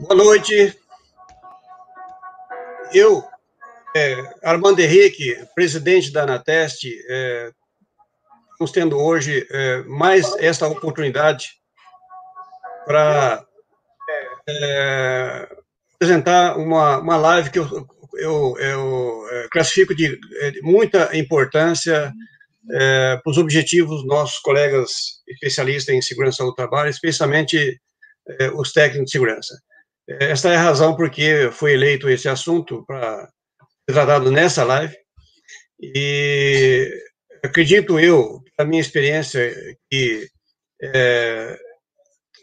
Boa noite. Eu, é, Armando Henrique, presidente da Anateste, é, estamos tendo hoje é, mais esta oportunidade para é, apresentar uma, uma live que eu, eu, eu é, classifico de, é, de, muita importância para os objetivos dos nossos colegas especialistas em segurança do trabalho, especialmente os técnicos de segurança. Esta é a razão porque foi eleito esse assunto para ser tratado nessa live, e acredito eu, a minha experiência, que é,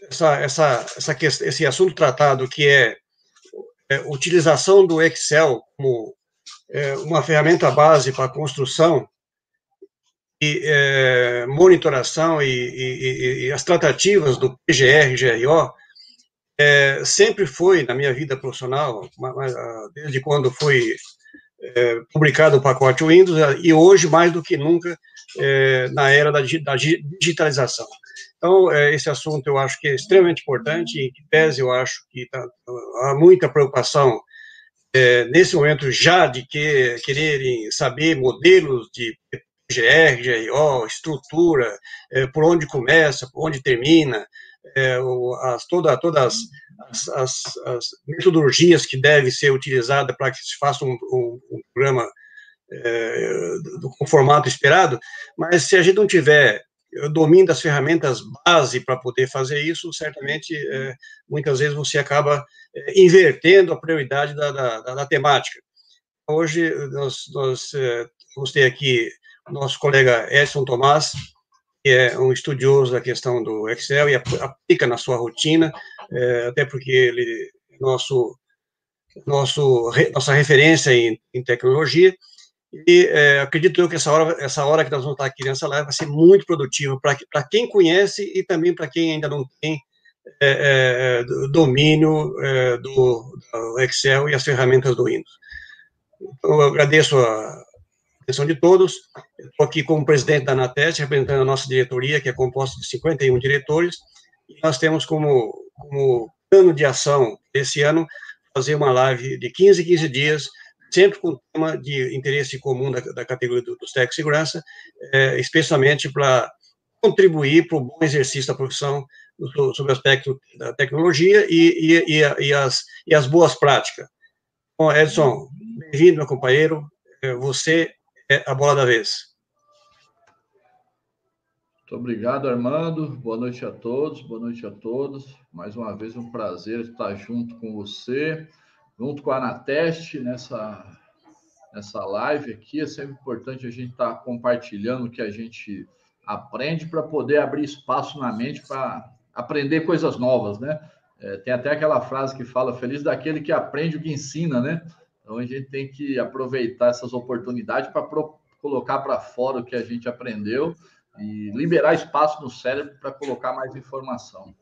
essa, essa, essa, esse assunto tratado, que é, é utilização do Excel como é, uma ferramenta base para construção e é, monitoração e, e, e, as tratativas do PGR, GRO, é, sempre foi, na minha vida profissional, ah, desde quando foi é, publicado o pacote Windows, e hoje, mais do que nunca, é, na era da, da digitalização. Então, é, esse assunto eu acho que é extremamente importante, em que pese eu acho que tá, há muita preocupação é, nesse momento já de que quererem saber modelos de GR, GRO, estrutura, é, por onde começa, por onde termina, é, as, toda, todas as, as, as, metodologias que devem ser utilizadas para que se faça um, um, um programa é, do, formato esperado, mas se a gente não tiver domínio das ferramentas base para poder fazer isso, certamente, é, muitas vezes você acaba é, invertendo a prioridade da, da, da, da temática. Hoje, nós, nós é, vamos ter aqui nosso colega Edson Tomás, é um estudioso da questão do Excel e aplica na sua rotina, é, até porque ele é nosso, nosso, nossa referência em, em tecnologia, e é, acredito eu que essa hora, essa hora que nós vamos estar aqui nessa live vai ser muito produtiva para quem conhece e também para quem ainda não tem é, é, domínio é, do, do, Excel e as ferramentas do Windows. Então, eu agradeço a atenção de todos. Estou aqui como presidente da Anateste, representando a nossa diretoria, que é composta de 51 diretores, e nós temos como, como plano de ação esse ano fazer uma live de 15 em 15 dias sempre com tema de interesse comum da, da categoria do, dos técnicos de segurança, é, especialmente para contribuir para o bom exercício da profissão sobre o aspecto da tecnologia e, e, e, e, as, e as boas práticas. Bom, Edson, bem-vindo, meu companheiro. É, você é a bola da vez. Muito obrigado, Armando. Boa noite a todos, boa noite a todos. Mais uma vez, um prazer estar junto com você junto com a Anateste nessa, nessa live aqui. É sempre importante a gente estar compartilhando o que a gente aprende para poder abrir espaço na mente para aprender coisas novas, né? É, tem até aquela frase que fala: feliz daquele que aprende o que ensina, né? Então a gente tem que aproveitar essas oportunidades para colocar para fora o que a gente aprendeu e liberar espaço no cérebro para colocar mais informação.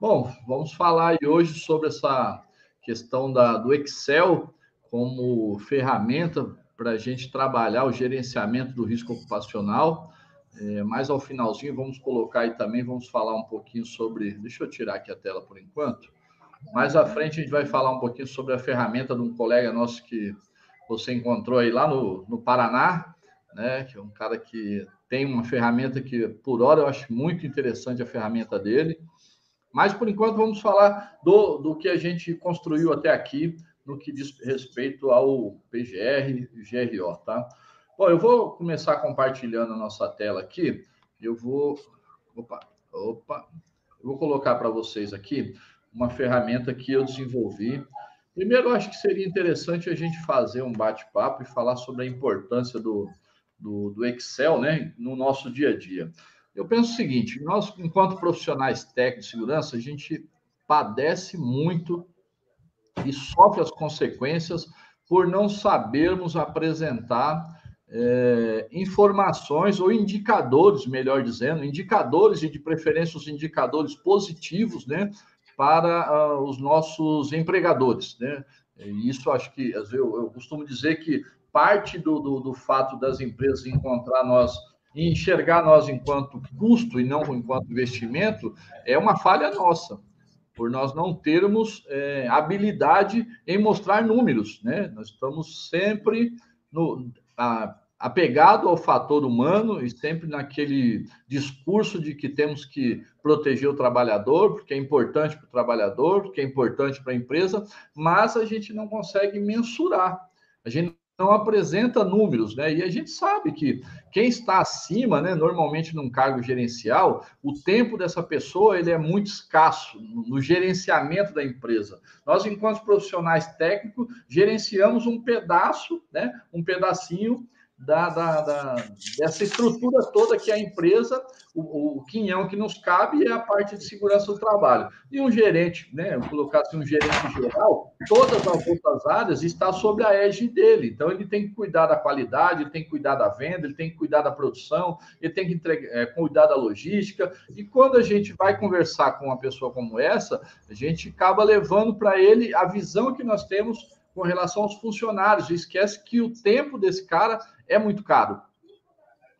Bom, vamos falar hoje sobre essa questão da, do Excel como ferramenta para a gente trabalhar o gerenciamento do risco ocupacional. É, ao finalzinho, vamos colocar aí também, vamos falar um pouquinho sobre. Deixa eu tirar aqui a tela por enquanto. Mais à frente, a gente vai falar um pouquinho sobre a ferramenta de um colega nosso que você encontrou aí lá no, no Paraná, né? Que é um cara que tem uma ferramenta que, por hora, eu acho muito interessante a ferramenta dele. Mas, por enquanto, vamos falar do, do que a gente construiu até aqui no que diz respeito ao PGR e GRO, tá? Bom, eu vou começar compartilhando a nossa tela aqui. Eu vou... Opa, opa. Eu vou colocar para vocês aqui uma ferramenta que eu desenvolvi. Primeiro, eu acho que seria interessante a gente fazer um bate-papo e falar sobre a importância do, do, do Excel né, no nosso dia a dia. Eu penso o seguinte: nós, enquanto profissionais técnicos de segurança, a gente padece muito e sofre as consequências por não sabermos apresentar é, informações ou indicadores, melhor dizendo, indicadores e de preferência os indicadores positivos, né, para uh, os nossos empregadores, né? E isso acho que eu, eu costumo dizer que parte do, do, do fato das empresas encontrar nós e enxergar nós enquanto custo e não enquanto investimento é uma falha nossa. por nós não termos é, habilidade em mostrar números, né? Nós estamos sempre no, a, apegado ao fator humano e sempre naquele discurso de que temos que proteger o trabalhador, porque é importante para o trabalhador, porque é importante para a empresa, mas a gente não consegue mensurar. A gente não apresenta números, né? E a gente sabe que quem está acima, né, normalmente num cargo gerencial, o tempo dessa pessoa ele é muito escasso no gerenciamento da empresa. Nós, enquanto profissionais técnicos, gerenciamos um pedaço, né, um pedacinho da, da, da, dessa estrutura toda que a empresa, o, o quinhão que nos cabe é a parte de segurança do trabalho. E um gerente, né, colocasse um gerente geral, todas as outras áreas está sobre a égide dele. Então, ele tem que cuidar da qualidade, ele tem que cuidar da venda, ele tem que cuidar da produção, ele tem que entregar, é, cuidar da logística. E quando a gente vai conversar com uma pessoa como essa, a gente acaba levando para ele a visão que nós temos com relação aos funcionários. Esquece que o tempo desse cara é muito caro.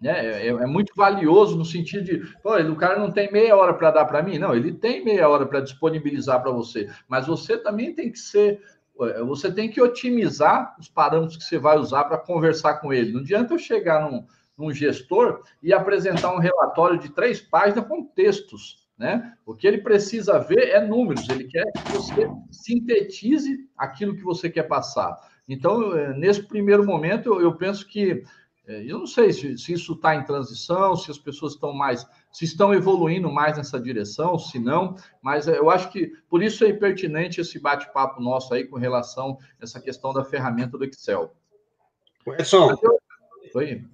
Né? É, é muito valioso no sentido de, pô, o cara não tem meia hora para dar para mim. Não, ele tem meia hora para disponibilizar para você. Mas você também tem que ser é, você tem que otimizar os parâmetros que você vai usar para conversar com ele. Não adianta eu chegar num, num, gestor e apresentar um relatório de três páginas com textos. Né? O que ele precisa ver é números, ele quer que você sintetize aquilo que você quer passar. Então, é, nesse primeiro momento, eu, penso que é, eu não sei se, se isso está em transição, se as pessoas estão mais, se estão evoluindo mais nessa direção, se não, mas é, eu acho que por isso é pertinente esse bate-papo nosso aí com relação a essa questão da ferramenta do Excel. Edson, Oi.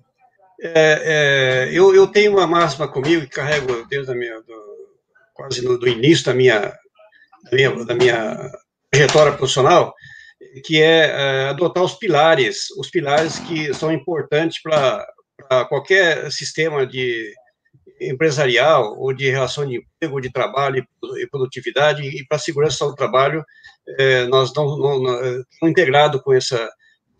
É, é, eu, eu, tenho uma máxima comigo que carrego desde a minha, do, quase no, do início da minha, da minha, da minha trajetória profissional, que é, é adotar os pilares, os pilares que são importantes para qualquer sistema de empresarial ou de relação de emprego, de trabalho e produtividade e para a segurança do trabalho, é, nós estamos integrados com essa,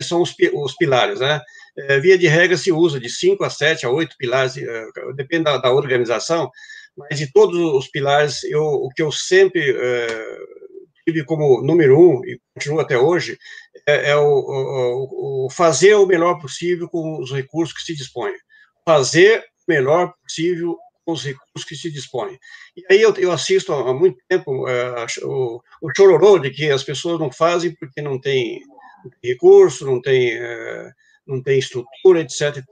são os, os pilares, né? É, via de regra se usa de 5 a 7 a 8 pilares, depende da, da, organização, mas de todos os pilares, eu, o que eu sempre é, tive como número um, e continua até hoje, é, é o, o, o, fazer o melhor possível com os recursos que se dispõe. Fazer o melhor possível com os recursos que se dispõe. E aí eu, eu assisto há muito tempo é, o, o chororô de que as pessoas não fazem porque não tem, recurso, não tem, é, não tem estrutura, etc.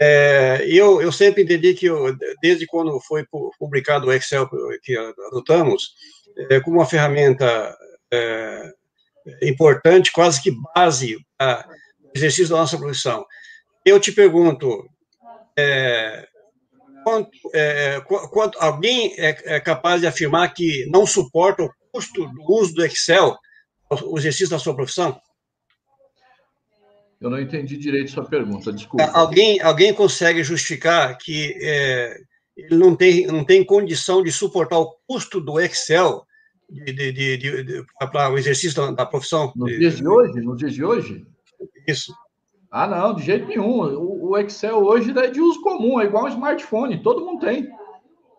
É, eu, eu sempre entendi que, eu, desde quando foi publicado o Excel que adotamos, é, como uma ferramenta é, importante, quase que base para o exercício da nossa profissão. Eu te pergunto, é, quanto, é, quanto, alguém é, é, capaz de afirmar que não suporta o custo do uso do Excel, o exercício da sua profissão? Eu não entendi direito sua pergunta, desculpa. Alguém, alguém consegue justificar que é, ele não tem, não tem condição de suportar o custo do Excel para o exercício da, da profissão. Nos dias de hoje? Nos dias de hoje? Isso. Ah, não, de jeito nenhum. O, o Excel hoje é de uso comum, é igual um smartphone, todo mundo tem.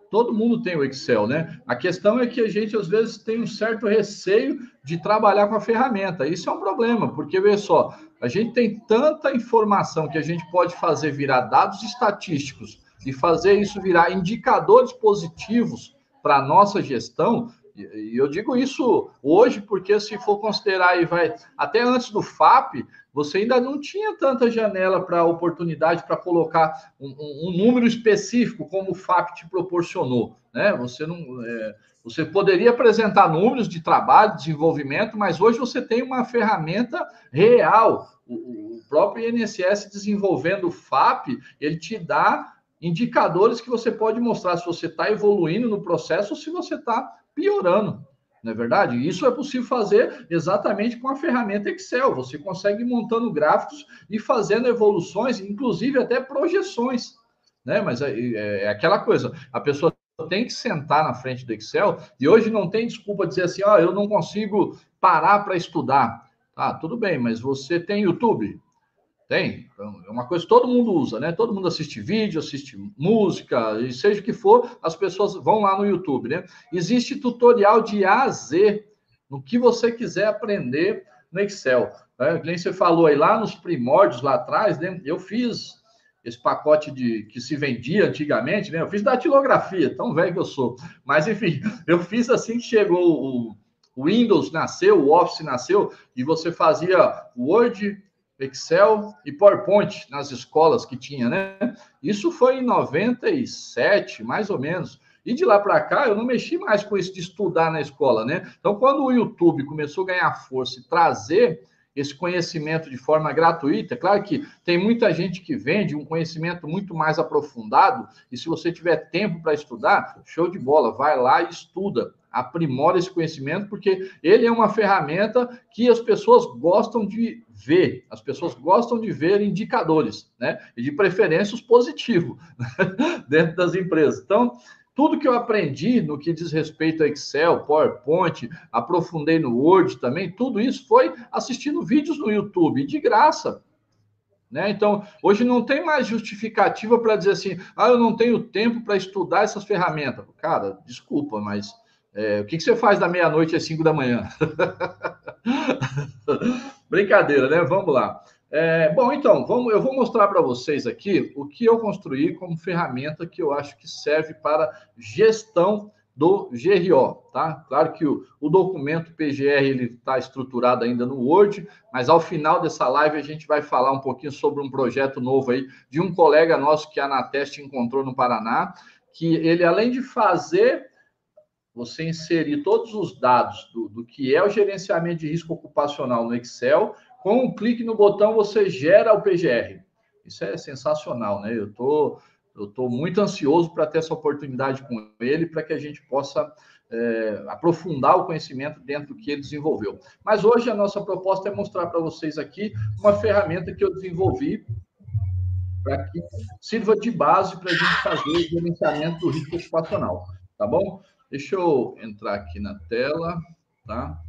Todo mundo tem o Excel, né? A questão é que a gente, às vezes, tem um certo receio de trabalhar com a ferramenta. Isso é um problema, porque, veja só, a gente tem tanta informação que a gente pode fazer virar dados estatísticos e fazer isso virar indicadores positivos para a nossa gestão, e eu digo isso hoje porque se for considerar aí, vai até antes do FAP, você ainda não tinha tanta janela para oportunidade para colocar um, um, número específico como o FAP te proporcionou, né? Você não, é, você poderia apresentar números de trabalho, desenvolvimento, mas hoje você tem uma ferramenta real. O, o próprio INSS desenvolvendo o FAP, ele te dá indicadores que você pode mostrar se você está evoluindo no processo ou se você está piorando, não é verdade? Isso é possível fazer exatamente com a ferramenta Excel. Você consegue montando gráficos e fazendo evoluções, inclusive até projeções, né? Mas é, é, é aquela coisa, a pessoa tem que sentar na frente do Excel e hoje não tem desculpa dizer assim, ó, oh, eu não consigo parar para estudar. Ah, tudo bem, mas você tem YouTube? Tem. É uma coisa que todo mundo usa, né? Todo mundo assiste vídeo, assiste música, e seja o que for, as pessoas vão lá no YouTube, né? Existe tutorial de A a Z no que você quiser aprender no Excel. Né? Nem você falou aí lá nos primórdios, lá atrás, né? Eu fiz esse pacote de que se vendia antigamente, né? Eu fiz datilografia, tão velho que eu sou. Mas, enfim, eu fiz assim que chegou o Windows nasceu, o Office nasceu, e você fazia Word, Excel e PowerPoint nas escolas que tinha, né? Isso foi em 97, mais ou menos. E de lá para cá, eu não mexi mais com isso de estudar na escola, né? Então, quando o YouTube começou a ganhar força e trazer esse conhecimento de forma gratuita, claro que tem muita gente que vende um conhecimento muito mais aprofundado, e se você tiver tempo para estudar, show de bola, vai lá e estuda aprimora esse conhecimento, porque ele é uma ferramenta que as pessoas gostam de ver, as pessoas gostam de ver indicadores, né? E de preferência os positivos dentro das empresas. Então, tudo que eu aprendi no que diz respeito a Excel, PowerPoint, aprofundei no Word também, tudo isso foi assistindo vídeos no YouTube, de graça. Né? Então, hoje não tem mais justificativa para dizer assim, ah, eu não tenho tempo para estudar essas ferramentas. Cara, desculpa, mas é, o que, que, você faz da meia-noite às cinco da manhã? Brincadeira, né? Vamos lá. É, bom, então, vamos, eu vou mostrar para vocês aqui o que eu construí como ferramenta que eu acho que serve para gestão do GRO, tá? Claro que o, o documento PGR ele está estruturado ainda no Word, mas ao final dessa live a gente vai falar um pouquinho sobre um projeto novo aí de um colega nosso que a Anateste encontrou no Paraná, que ele além de fazer você inserir todos os dados do, do que é o gerenciamento de risco ocupacional no Excel, com um clique no botão você gera o PGR. Isso é sensacional, né? Eu tô, eu tô muito ansioso para ter essa oportunidade com ele, para que a gente possa é, aprofundar o conhecimento dentro do que ele desenvolveu. Mas hoje a nossa proposta é mostrar para vocês aqui uma ferramenta que eu desenvolvi para que sirva de base para a gente fazer o gerenciamento do risco ocupacional, tá bom? Deixa eu entrar aqui na tela, tá?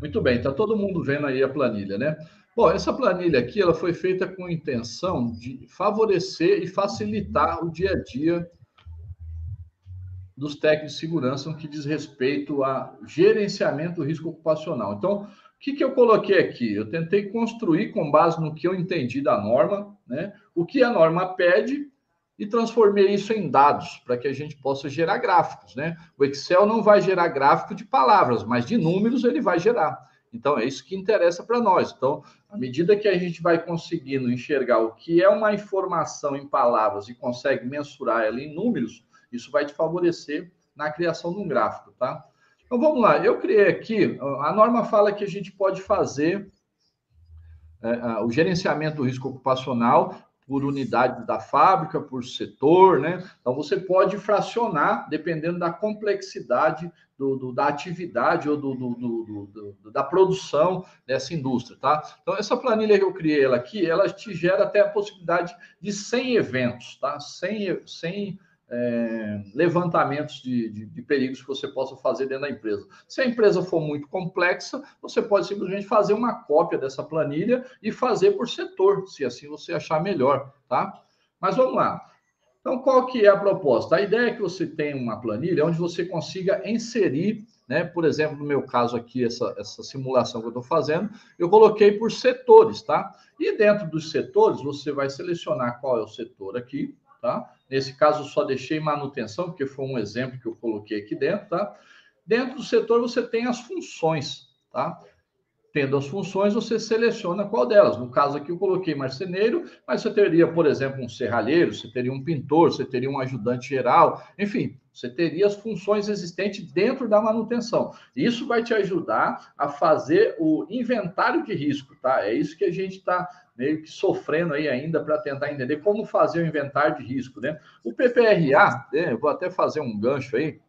Muito bem, tá todo mundo vendo aí a planilha, né? Bom, essa planilha aqui, ela foi feita com a intenção de favorecer e facilitar o dia a dia dos técnicos de segurança no que diz respeito a gerenciamento do risco ocupacional. Então, o que, que eu coloquei aqui? Eu tentei construir com base no que eu entendi da norma, né? O que a norma pede e transformei isso em dados para que a gente possa gerar gráficos, né? O Excel não vai gerar gráfico de palavras, mas de números ele vai gerar. Então é isso que interessa para nós. Então, à medida que a gente vai conseguindo enxergar o que é uma informação em palavras e consegue mensurar ela em números, isso vai te favorecer na criação de um gráfico, tá? Então vamos lá. Eu criei aqui. A norma fala que a gente pode fazer é, o gerenciamento do risco ocupacional por unidade da fábrica, por setor, né? Então você pode fracionar dependendo da complexidade do, do da atividade ou do, do, da produção dessa indústria, tá? Então essa planilha que eu criei ela aqui, ela te gera até a possibilidade de 100 eventos, tá? 100, 100 é, levantamentos de, de, de, perigos que você possa fazer dentro da empresa. Se a empresa for muito complexa, você pode simplesmente fazer uma cópia dessa planilha e fazer por setor, se assim você achar melhor, tá? Mas vamos lá. Então, qual que é a proposta? A ideia é que você tenha uma planilha onde você consiga inserir, né? Por exemplo, no meu caso aqui, essa, essa simulação que eu estou fazendo, eu coloquei por setores, tá? E dentro dos setores, você vai selecionar qual é o setor aqui, tá? Nesse caso, só deixei manutenção, porque foi um exemplo que eu coloquei aqui dentro, tá? Dentro do setor, você tem as funções, tá? Tendo as funções, você seleciona qual delas. No caso aqui, eu coloquei marceneiro, mas você teria, por exemplo, um serralheiro, você teria um pintor, você teria um ajudante geral, enfim, você teria as funções existentes dentro da manutenção. Isso vai te ajudar a fazer o inventário de risco, tá? É isso que a gente está meio que sofrendo aí ainda para tentar entender como fazer o inventário de risco, né? O PPRA, né, eu vou até fazer um gancho aí.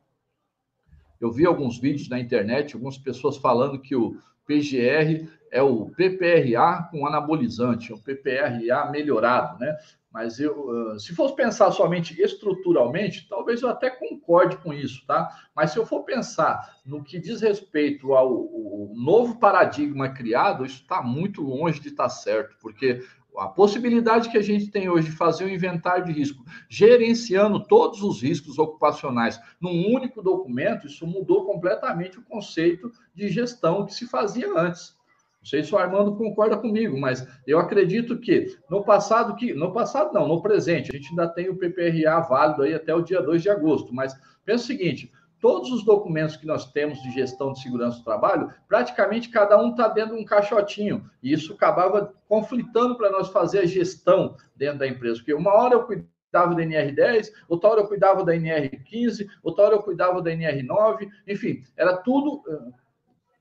Eu vi alguns vídeos na internet, algumas pessoas falando que o PGR é o PPRA com anabolizante, o PPRA melhorado, né? Mas eu, ah, se fosse pensar somente estruturalmente, talvez eu até concorde com isso, tá? Mas se eu for pensar no que diz respeito ao, ao novo paradigma criado, isso está muito longe de estar tá certo, porque a possibilidade que a gente tem hoje de fazer um inventário de risco, gerenciando todos os riscos ocupacionais num único documento, isso mudou completamente o conceito de gestão que se fazia antes. Sei se o Armando concorda comigo, mas eu acredito que no passado, que no passado não, no presente, a gente ainda tem o PPRA válido aí até o dia 2 de agosto, mas pensa o seguinte, todos os documentos que nós temos de gestão de segurança do trabalho, praticamente cada um está dentro de um caixotinho. E isso acabava conflitando para nós fazer a gestão dentro da empresa. Porque uma hora eu cuidava da NR10, outra hora eu cuidava da NR15, outra hora eu cuidava da NR9, enfim, era tudo,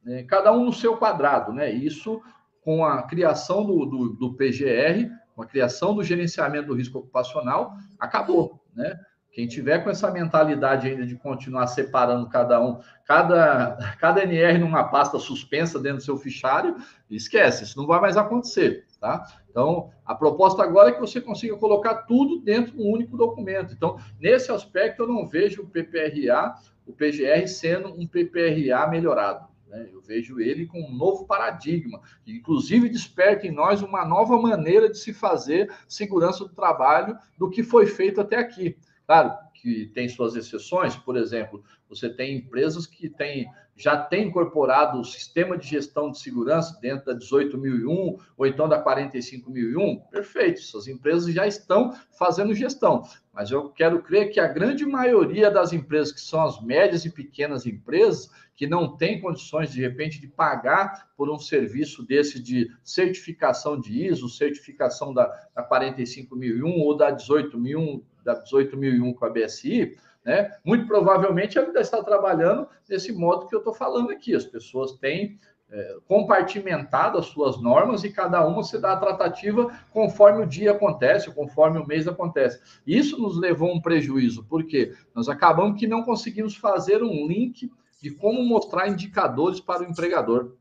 é, cada um no seu quadrado, né? Isso com a criação do, do, do PGR, com a criação do gerenciamento do risco ocupacional, acabou, né? Quem tiver com essa mentalidade ainda de continuar separando cada um, cada, cada NR numa pasta suspensa dentro do seu fichário, esquece, isso não vai mais acontecer, tá? Então, a proposta agora é que você consiga colocar tudo dentro de um único documento. Então, nesse aspecto, eu não vejo o PPRA, o PGR sendo um PPRA melhorado. Né? Eu vejo ele com um novo paradigma, que inclusive desperta em nós uma nova maneira de se fazer segurança do trabalho do que foi feito até aqui. Claro que tem suas exceções, por exemplo, você tem empresas que têm, já têm incorporado o sistema de gestão de segurança dentro da 18001 ou então da 45001. Perfeito, essas empresas já estão fazendo gestão. Mas eu quero crer que a grande maioria das empresas, que são as médias e pequenas empresas, que não têm condições, de repente, de pagar por um serviço desse de certificação de ISO, certificação da, da 45001 ou da 18001 da 18.001 com a BSI, né? Muito provavelmente ela ainda está trabalhando nesse modo que eu estou falando aqui. As pessoas têm é, compartimentado as suas normas e cada uma se dá a tratativa conforme o dia acontece, conforme o mês acontece. Isso nos levou a um prejuízo, porque nós acabamos que não conseguimos fazer um link de como mostrar indicadores para o empregador.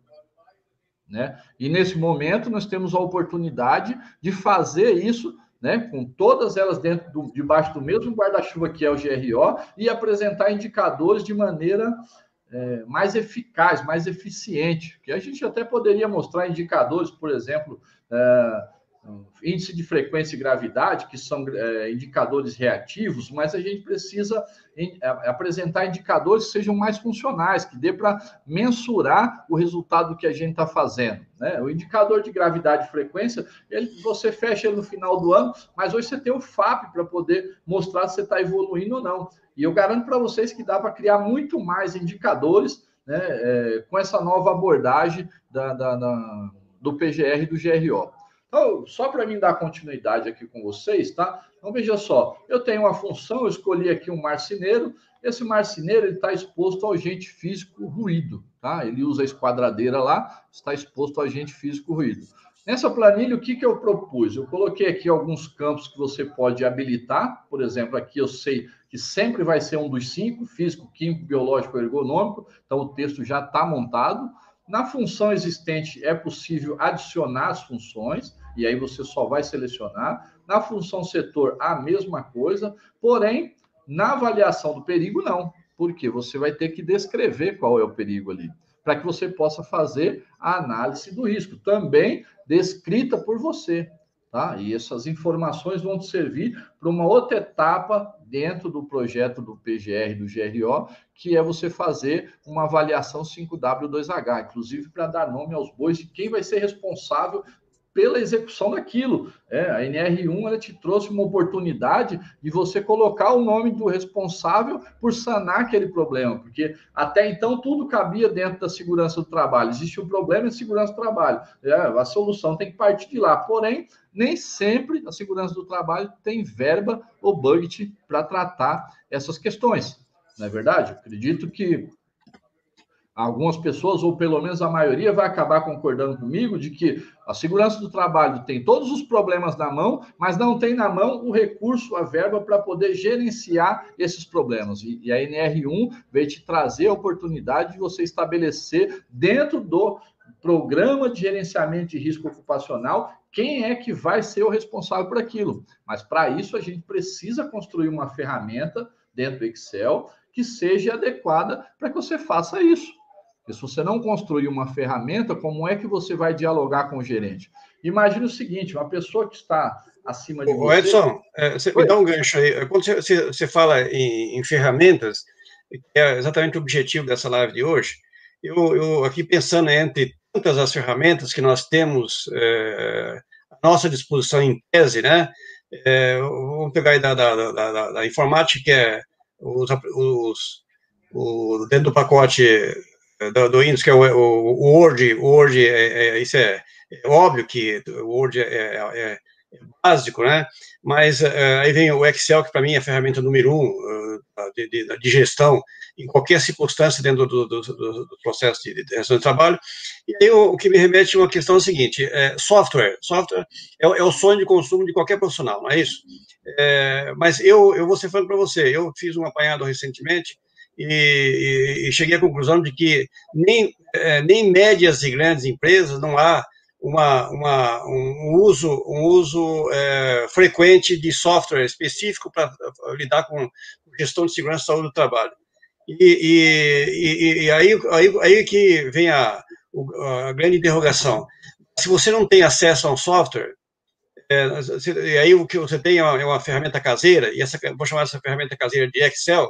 Né? E nesse momento nós temos a oportunidade de fazer isso né, com todas elas dentro do, debaixo do mesmo guarda-chuva que é o GRO, e apresentar indicadores de maneira é, mais eficaz, mais eficiente. Que a gente até poderia mostrar indicadores, por exemplo, é, índice de frequência e gravidade, que são é, indicadores reativos, mas a gente precisa em, a, apresentar indicadores que sejam mais funcionais, que dê para mensurar o resultado que a gente está fazendo. Né? O indicador de gravidade e frequência, ele, você fecha ele no final do ano, mas hoje você tem o FAP para poder mostrar se você está evoluindo ou não. E eu garanto para vocês que dá para criar muito mais indicadores né, é, com essa nova abordagem da, da, da, do PGR e do GRO. Só para mim dar continuidade aqui com vocês, tá? Então, veja só, eu tenho uma função, eu escolhi aqui um marceneiro, esse marceneiro está exposto ao agente físico ruído, tá? Ele usa a esquadradeira lá, está exposto ao agente físico ruído. Nessa planilha, o que, que eu propus? Eu coloquei aqui alguns campos que você pode habilitar, por exemplo, aqui eu sei que sempre vai ser um dos cinco, físico, químico, biológico, ergonômico, então o texto já está montado. Na função existente é possível adicionar as funções, e aí você só vai selecionar. Na função setor, a mesma coisa, porém, na avaliação do perigo, não, porque você vai ter que descrever qual é o perigo ali, para que você possa fazer a análise do risco, também descrita por você. Tá? E essas informações vão te servir para uma outra etapa dentro do projeto do PGR, do GRO, que é você fazer uma avaliação 5W2H, inclusive para dar nome aos bois de quem vai ser responsável pela execução daquilo. É, a NR1 ela te trouxe uma oportunidade de você colocar o nome do responsável por sanar aquele problema, porque até então tudo cabia dentro da segurança do trabalho. Existe um problema em segurança do trabalho. É, a solução tem que partir de lá. Porém, nem sempre a segurança do trabalho tem verba ou budget para tratar essas questões. Não é verdade? Acredito que algumas pessoas, ou pelo menos a maioria, vai acabar concordando comigo de que a segurança do trabalho tem todos os problemas na mão, mas não tem na mão o recurso, a verba para poder gerenciar esses problemas. E, e a NR1 veio te trazer a oportunidade de você estabelecer dentro do programa de gerenciamento de risco ocupacional quem é que vai ser o responsável por aquilo. Mas para isso a gente precisa construir uma ferramenta dentro do Excel que seja adequada para que você faça isso. Porque se você não construir uma ferramenta, como é que você vai dialogar com o gerente? Imagine o seguinte: uma pessoa que está acima de Ô, você. Edson, é, você me dá um gancho aí. Quando você, você fala em, em, ferramentas, que é exatamente o objetivo dessa live de hoje, eu, eu aqui pensando entre tantas as ferramentas que nós temos é, à nossa disposição em tese, né? É, vamos pegar aí da, da, da, da informática, que é os, os, o, dentro do pacote é, do, do Windows, que é o, o, o Word, o Word é, é, isso é, é, óbvio que o Word é, é básico, né? Mas uh, aí vem o Excel, que para mim é a ferramenta número um uh, de, de, de, gestão em qualquer circunstância dentro do, do, do, processo de, de gestão de trabalho. E aí o, o, que me remete a uma questão é seguinte: é, software. Software é, é, o sonho de consumo de qualquer profissional, não é isso? É, mas eu, eu vou ser falando para você, eu fiz um apanhado recentemente e, e, cheguei à conclusão de que nem, é, nem médias e grandes empresas não há uma, uma, um uso, um uso é, frequente de software específico para lidar com gestão de segurança e saúde do trabalho. E, e, e, aí, aí, aí que vem a, a grande interrogação. Se você não tem acesso a um software, é, e aí o que você tem é uma, é uma, ferramenta caseira, e essa, vou chamar essa ferramenta caseira de Excel,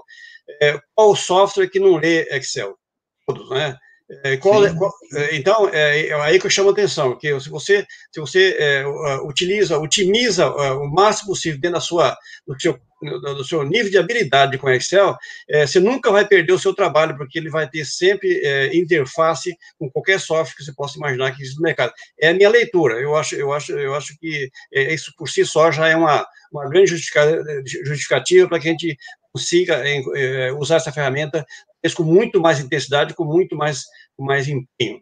é, qual o software que não lê Excel? Todos, né? É, qual, é, qual, é, então, é, é, aí que eu chamo a atenção, que se você, se você é, utiliza, otimiza o máximo possível dentro da sua, do, seu, do seu nível de habilidade com Excel, é, você nunca vai perder o seu trabalho, porque ele vai ter sempre interface com qualquer software que você possa imaginar que existe no mercado. É a minha leitura, eu acho, eu acho, eu acho que isso por si só já é uma, uma grande justificativa para que a gente consiga usar essa ferramenta com muito mais intensidade, com muito mais, mais empenho.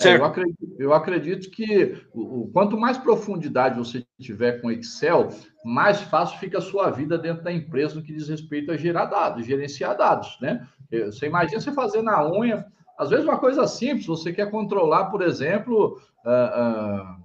É, eu, acredito, eu, acredito, que o, quanto mais profundidade você tiver com Excel, mais fácil fica a sua vida dentro da empresa no que diz respeito a gerar dados, gerenciar dados, né? Você imagina você fazer na unha, às vezes uma coisa simples, você quer controlar, por exemplo, uh, uh,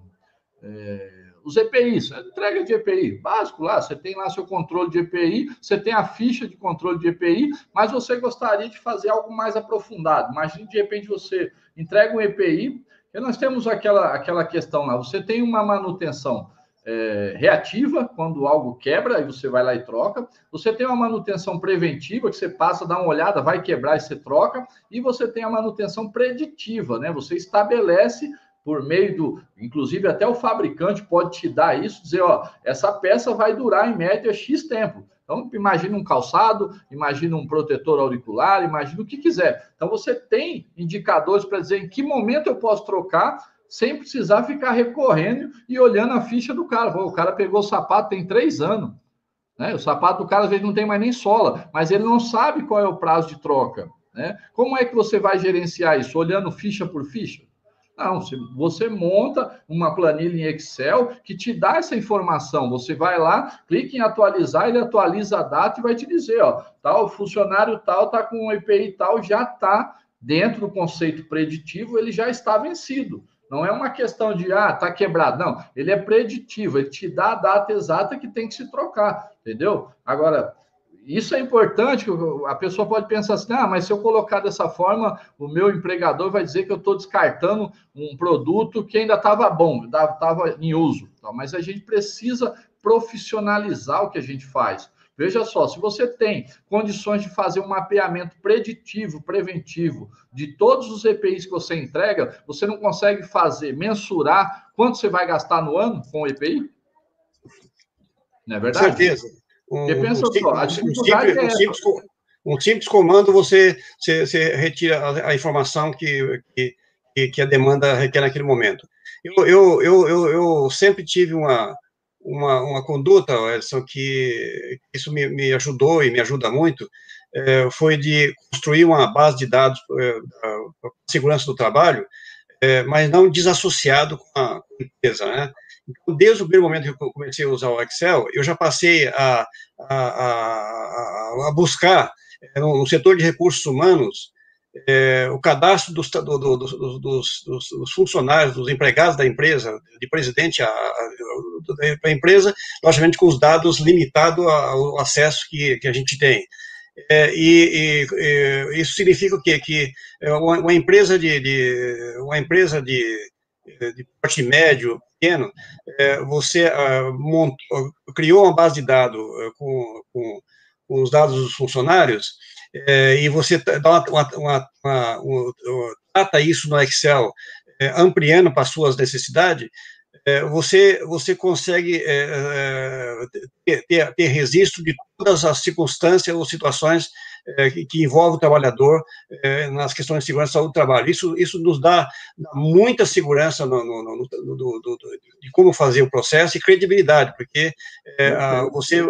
é, os EPIs, entrega de EPI, básico lá, você tem lá seu controle de EPI, você tem a ficha de controle de EPI, mas você gostaria de fazer algo mais aprofundado. Imagine de repente você entrega um EPI, e nós temos aquela, aquela questão lá, você tem uma manutenção é, reativa, quando algo quebra, aí você vai lá e troca. Você tem uma manutenção preventiva, que você passa, dá uma olhada, vai quebrar e você troca. E você tem a manutenção preditiva, né? Você estabelece por meio do. Inclusive, até o fabricante pode te dar isso, dizer, ó, essa peça vai durar em média X tempo. Então, imagina um calçado, imagina um protetor auricular, imagina o que quiser. Então, você tem indicadores para dizer em que momento eu posso trocar sem precisar ficar recorrendo e olhando a ficha do cara. O cara pegou o sapato tem três anos. Né? O sapato do cara às vezes não tem mais nem sola, mas ele não sabe qual é o prazo de troca. Né? Como é que você vai gerenciar isso? Olhando ficha por ficha? Não, você monta uma planilha em Excel que te dá essa informação. Você vai lá, clica em atualizar, ele atualiza a data e vai te dizer, ó, tal funcionário tal está com um EPI tal, já está dentro do conceito preditivo, ele já está vencido. Não é uma questão de, ah, tá quebrado. Não, ele é preditivo, ele te dá a data exata que tem que se trocar, entendeu? Agora, isso é importante, a pessoa pode pensar assim, ah, mas se eu colocar dessa forma, o meu empregador vai dizer que eu estou descartando um produto que ainda estava bom, estava em uso. Mas a gente precisa profissionalizar o que a gente faz. Veja só, se você tem condições de fazer um mapeamento preditivo, preventivo de todos os EPIs que você entrega, você não consegue fazer, mensurar quanto você vai gastar no ano com o EPI? Não é verdade? Com certeza. Um, pensa um, só, a dificuldade um simples, é um simples, um simples comando, você, você, você retira a, a informação que, que, que, a demanda requer naquele momento. Eu, eu, eu, eu, eu sempre tive uma, uma, uma conduta, Edson, que isso me, me ajudou e me ajuda muito, é, foi de construir uma base de dados é, segurança do trabalho, é, mas não desassociado com a empresa, né? Então, desde o primeiro momento que eu comecei a usar o Excel, eu já passei a, a, a, a buscar eh, no setor de recursos humanos é, o cadastro dos, do, do, dos, dos, funcionários, dos empregados da empresa, de presidente da empresa, logicamente com os dados limitados ao acesso que, que a gente tem. É, e, e, isso significa o quê? Que uma empresa de, de, uma empresa de, de porte médio, pequeno, é, você ah, montou, criou uma base de dados ah, com, com, com os dados dos funcionários e você dá uma, uma, uma, uma, trata isso no Excel, ampliando para suas necessidades, você, você consegue é, ter, ter registro de todas as circunstâncias ou situações que, que envolve o trabalhador é, nas questões de segurança do trabalho. Isso, isso nos dá muita segurança no, no, no, no do, de como fazer o processo e credibilidade, porque é, a, você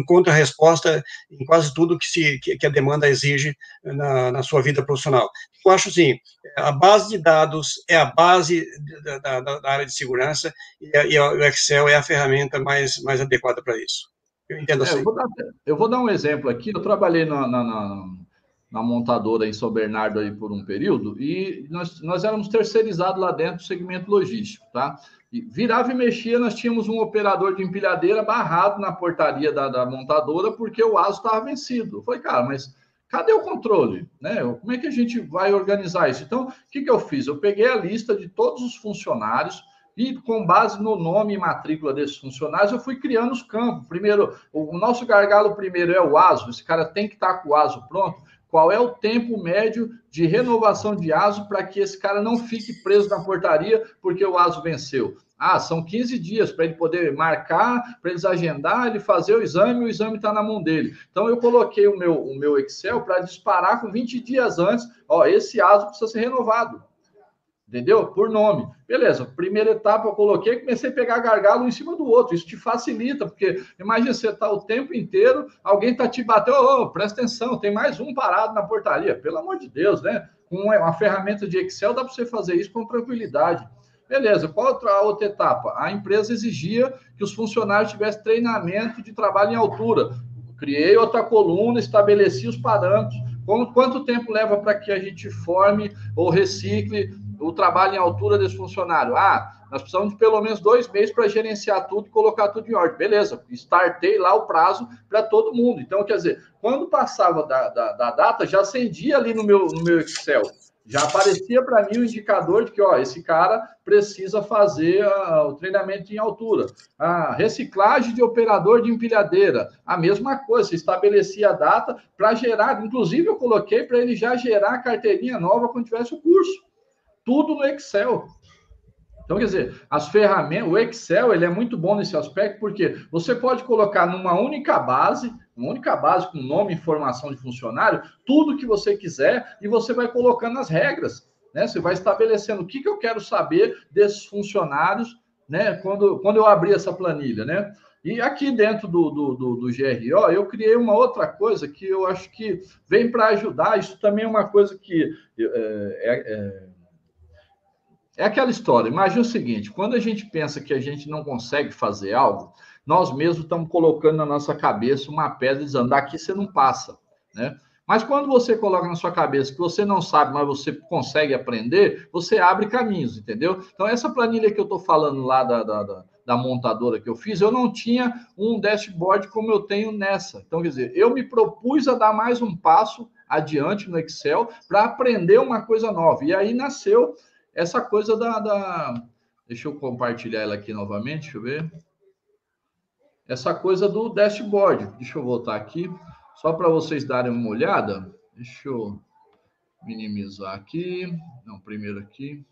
encontra resposta em quase tudo que, se, que, que a demanda exige na, na, sua vida profissional. Eu acho assim, a base de dados é a base da, da, da área de segurança e, a, e o Excel é a ferramenta mais, mais adequada para isso. Eu entendo assim. É, eu, vou dar, eu, vou dar, um exemplo aqui. Eu trabalhei na, na, na, na, montadora em São Bernardo aí por um período e nós, nós éramos terceirizados lá dentro do segmento logístico, tá? E virava e mexia, nós tínhamos um operador de empilhadeira barrado na portaria da, da montadora porque o ASO estava vencido. Falei, cara, mas cadê o controle? Né? Como é que a gente vai organizar isso? Então, o que, que eu fiz? Eu peguei a lista de todos os funcionários e com base no nome e matrícula desses funcionários, eu fui criando os campos. Primeiro, o nosso gargalo primeiro é o ASO, esse cara tem que estar tá com o ASO pronto. Qual é o tempo médio de renovação de ASO para que esse cara não fique preso na portaria porque o ASO venceu? Ah, são 15 dias para ele poder marcar, para eles agendar, ele fazer o exame, o exame está na mão dele. Então, eu coloquei o meu, o meu Excel para disparar com 20 dias antes, ó, esse ASO precisa ser renovado entendeu? Por nome. Beleza, primeira etapa eu coloquei, comecei a pegar gargalo um em cima do outro. Isso te facilita, porque imagina você tá o tempo inteiro, alguém tá te batendo, oh, presta atenção, tem mais um parado na portaria. Pelo amor de Deus, né? Com uma ferramenta de Excel dá para você fazer isso com tranquilidade. Beleza, qual outra, outra etapa? A empresa exigia que os funcionários tivessem treinamento de trabalho em altura. Criei outra coluna, estabeleci os parâmetros. Quanto tempo leva para que a gente forme ou recicle o trabalho em altura desse funcionário. Ah, nós precisamos de pelo menos dois meses para gerenciar tudo e colocar tudo em ordem. Beleza, startei lá o prazo para todo mundo. Então, quer dizer, quando passava da, da, da, data, já acendia ali no meu, no meu Excel. Já aparecia para mim o indicador de que, ó, esse cara precisa fazer uh, o treinamento em altura. A reciclagem de operador de empilhadeira, a mesma coisa, estabelecia a data para gerar, inclusive eu coloquei para ele já gerar a carteirinha nova quando tivesse o curso tudo no Excel. Então, quer dizer, as ferramentas, o Excel, ele é muito bom nesse aspecto, porque você pode colocar numa única base, uma única base com nome informação de funcionário, tudo que você quiser, e você vai colocando as regras, né? Você vai estabelecendo o que, que eu quero saber desses funcionários, né? Quando, quando eu abrir essa planilha, né? E aqui dentro do, do, do, do GRO, eu criei uma outra coisa que eu acho que vem para ajudar. Isso também é uma coisa que é, é, é é aquela história. Imagina o seguinte: quando a gente pensa que a gente não consegue fazer algo, nós mesmos estamos colocando na nossa cabeça uma pedra dizendo daqui você não passa, né? Mas quando você coloca na sua cabeça que você não sabe, mas você consegue aprender, você abre caminhos, entendeu? Então, essa planilha que eu estou falando lá da, da, da, da, montadora que eu fiz, eu não tinha um dashboard como eu tenho nessa. Então, quer dizer, eu me propus a dar mais um passo adiante no Excel para aprender uma coisa nova. E aí nasceu essa coisa da, da, Deixa eu compartilhar ela aqui novamente, deixa eu ver. Essa coisa do dashboard. Deixa eu voltar aqui, só para vocês darem uma olhada. Deixa eu minimizar aqui. Não, primeiro aqui.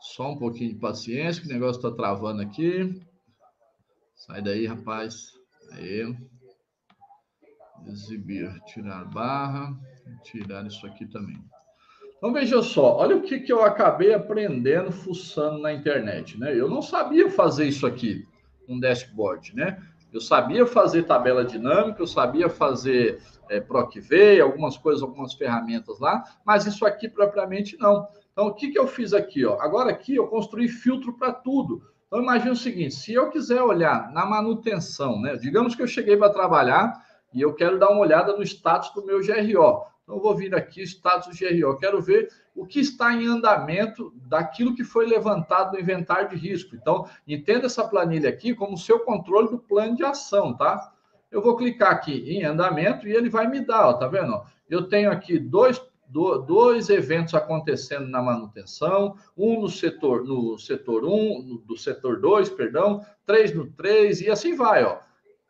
Só um pouquinho de paciência, que o negócio está travando aqui. Sai daí, rapaz. Aí. Exibir, tirar barra. Tirar isso aqui também. Então veja só, olha o que, que eu acabei aprendendo fuçando na internet, né? Eu não sabia fazer isso aqui, um dashboard, né? Eu sabia fazer tabela dinâmica, eu sabia fazer é, PROCV, algumas coisas, algumas ferramentas lá, mas isso aqui propriamente não. Então, o que, que eu fiz aqui? Ó? Agora aqui eu construí filtro para tudo. Então, imagine o seguinte: se eu quiser olhar na manutenção, né? Digamos que eu cheguei para trabalhar e eu quero dar uma olhada no status do meu GRO. Então, vou vir aqui, status GRO. Quero ver o que está em andamento daquilo que foi levantado no inventário de risco. Então, entenda essa planilha aqui como seu controle do plano de ação, tá? Eu vou clicar aqui em andamento e ele vai me dar, ó, tá vendo? Eu tenho aqui dois, dois eventos acontecendo na manutenção, um no setor no setor 1, um, do setor 2, perdão, três no 3 e assim vai, ó.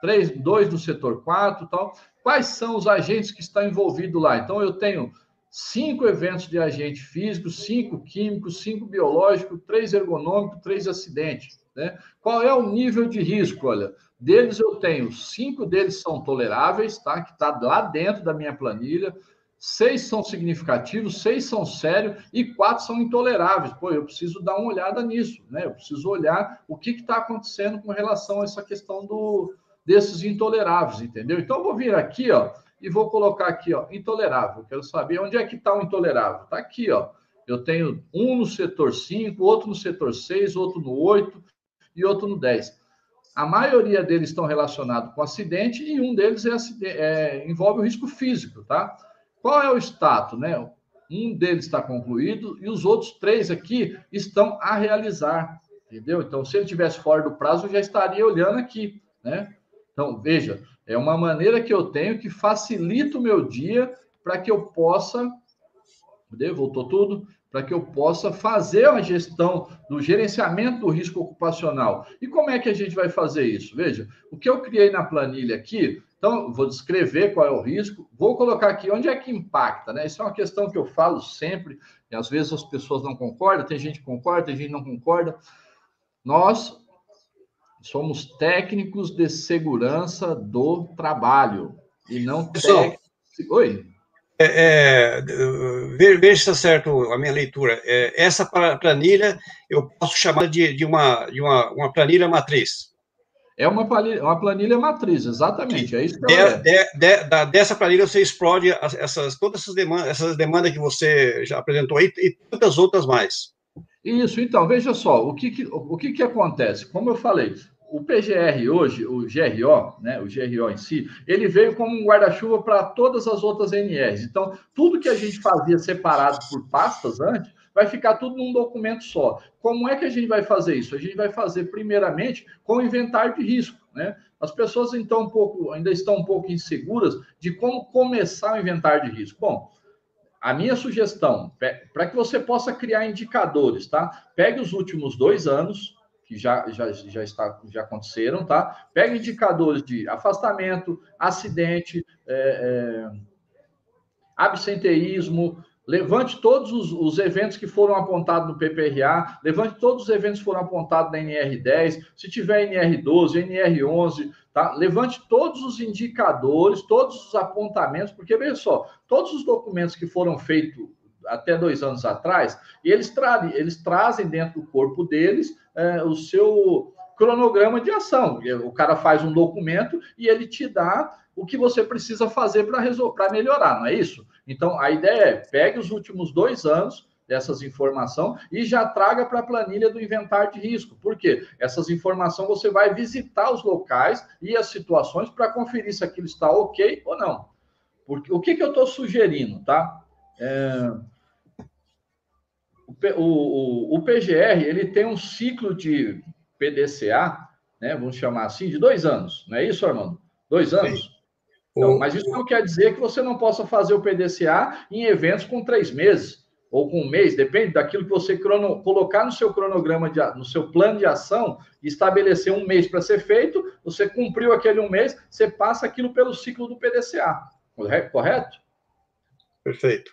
Três, dois no setor 4 tal. Quais são os agentes que estão envolvidos lá? Então, eu tenho cinco eventos de agente físico, cinco químicos, cinco biológicos, três ergonômicos, três acidentes. Né? Qual é o nível de risco? Olha, deles eu tenho cinco deles são toleráveis, tá? Que está lá dentro da minha planilha. Seis são significativos, seis são sérios e quatro são intoleráveis. Pô, eu preciso dar uma olhada nisso, né? Eu preciso olhar o que está acontecendo com relação a essa questão do, desses intoleráveis, entendeu? Então, eu vou vir aqui, ó, e vou colocar aqui, ó, intolerável. Quero saber onde é que está o intolerável. Está aqui, ó. Eu tenho um no setor 5, outro no setor 6, outro no 8 e outro no 10. A maioria deles estão relacionados com acidente e um deles é, é, envolve o risco físico, tá? Qual é o status, né? Um deles está concluído e os outros três aqui estão a realizar, entendeu? Então, se ele tivesse fora do prazo, eu já estaria olhando aqui, né? Então, veja, é uma maneira que eu tenho que facilita o meu dia para que eu possa. Voltou tudo? Para que eu possa fazer a gestão do gerenciamento do risco ocupacional. E como é que a gente vai fazer isso? Veja, o que eu criei na planilha aqui, então, vou descrever qual é o risco, vou colocar aqui onde é que impacta, né? Isso é uma questão que eu falo sempre, e às vezes as pessoas não concordam, tem gente que concorda, tem gente que não concorda. Nós somos técnicos de segurança do trabalho e não técnicos. Oi. É, é, veja se está certo a minha leitura. É, essa planilha eu posso chamar de, de, uma, de uma, uma planilha matriz. É uma planilha, uma planilha matriz, exatamente. É isso que de, de, de, da, dessa planilha você explode essas, todas essas demandas, essas demandas que você já apresentou aí e tantas outras mais. Isso, então, veja só, o que, que o que, que acontece? Como eu falei, o PGR hoje, o GRO, né, o GRO em si, ele veio como um guarda-chuva para todas as outras NRs. Então, tudo que a gente fazia separado por pastas antes, vai ficar tudo num documento só. Como é que a gente vai fazer isso? A gente vai fazer, primeiramente, com o inventário de risco. Né? As pessoas então um pouco, ainda estão um pouco inseguras de como começar o inventário de risco. Bom, a minha sugestão, para que você possa criar indicadores, tá? Pegue os últimos dois anos, que já, já, já, está, já aconteceram, tá? Pegue indicadores de afastamento, acidente, é, é, absenteísmo, levante todos os, os, eventos que foram apontados no PPRA, levante todos os eventos que foram apontados na NR10, se tiver NR12, NR11, tá? Levante todos os indicadores, todos os apontamentos, porque veja só, todos os documentos que foram feitos até dois anos atrás, eles, tra eles trazem dentro do corpo deles é, o seu cronograma de ação. O cara faz um documento e ele te dá o que você precisa fazer para melhorar, não é isso? Então, a ideia é pegue os últimos dois anos dessas informações e já traga para a planilha do inventário de risco. Por quê? Essas informações você vai visitar os locais e as situações para conferir se aquilo está ok ou não. Porque o que, que eu estou sugerindo, tá? É, o, o, o, PGR ele tem um ciclo de PDCA, né? Vamos chamar assim, de dois anos, não é isso, Armando? Dois anos. Então, mas isso não quer dizer que você não possa fazer o PDCA em eventos com três meses ou com um mês, depende daquilo que você crono, colocar no seu cronograma, de, no seu plano de ação, estabelecer um mês para ser feito, você cumpriu aquele um mês, você passa aquilo pelo ciclo do PDCA, correto? Perfeito.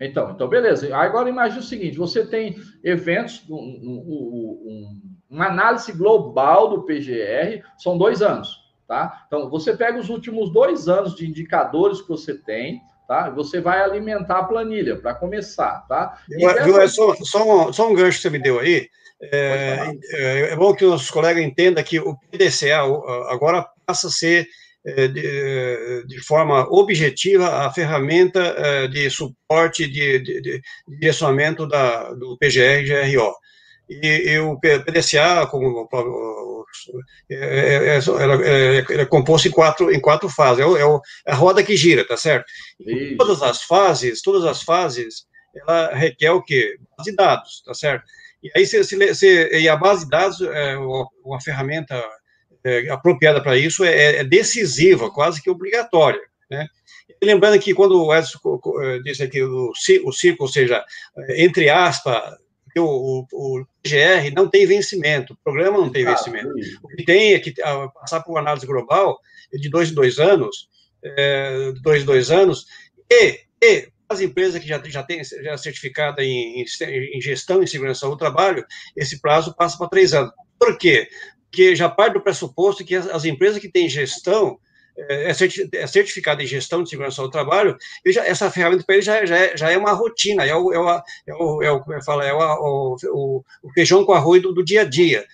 Então, então beleza. Agora imagine o seguinte: você tem eventos, um, um, um, uma análise global do PGR, são dois anos. Tá? Então, você pega os últimos dois anos de indicadores que você tem, tá? Você vai alimentar a planilha para começar, tá? Dessa... só, só, um, só um gancho que você me deu aí. É, é, é, bom que os colegas entendam que o PDCA agora passa a ser é, de, de, forma objetiva a ferramenta é, de suporte de, de, de direcionamento da, do PGR e GRO. E, e o PDCA, como é, é, é, é, é composto em quatro, em quatro fases. É, é, a roda que gira, tá certo? Todas as fases, todas as fases, ela requer o quê? Base de dados, tá certo? E aí, se, se, se, e a base de dados é uma, ferramenta apropriada para isso é, decisiva, quase que obrigatória. Né? lembrando que quando o Edson disse aqui o, o ciclo, ou seja, entre aspas, o, o, o GR não tem vencimento, o programa não tem vencimento. O que tem é que passar por uma análise global de dois em dois anos, é, dois em dois anos, e, e as empresas que já, já têm já certificada em, em, gestão e segurança do trabalho, esse prazo passa para três anos. Por quê? Porque já parte do pressuposto que as, as empresas que têm gestão é, é, é certificado em gestão de segurança do trabalho, já, essa ferramenta para ele já, já, é, já é uma rotina, é o, é o, é o, é o, como é fala, é o, o, o feijão com arroz do, do, dia a dia,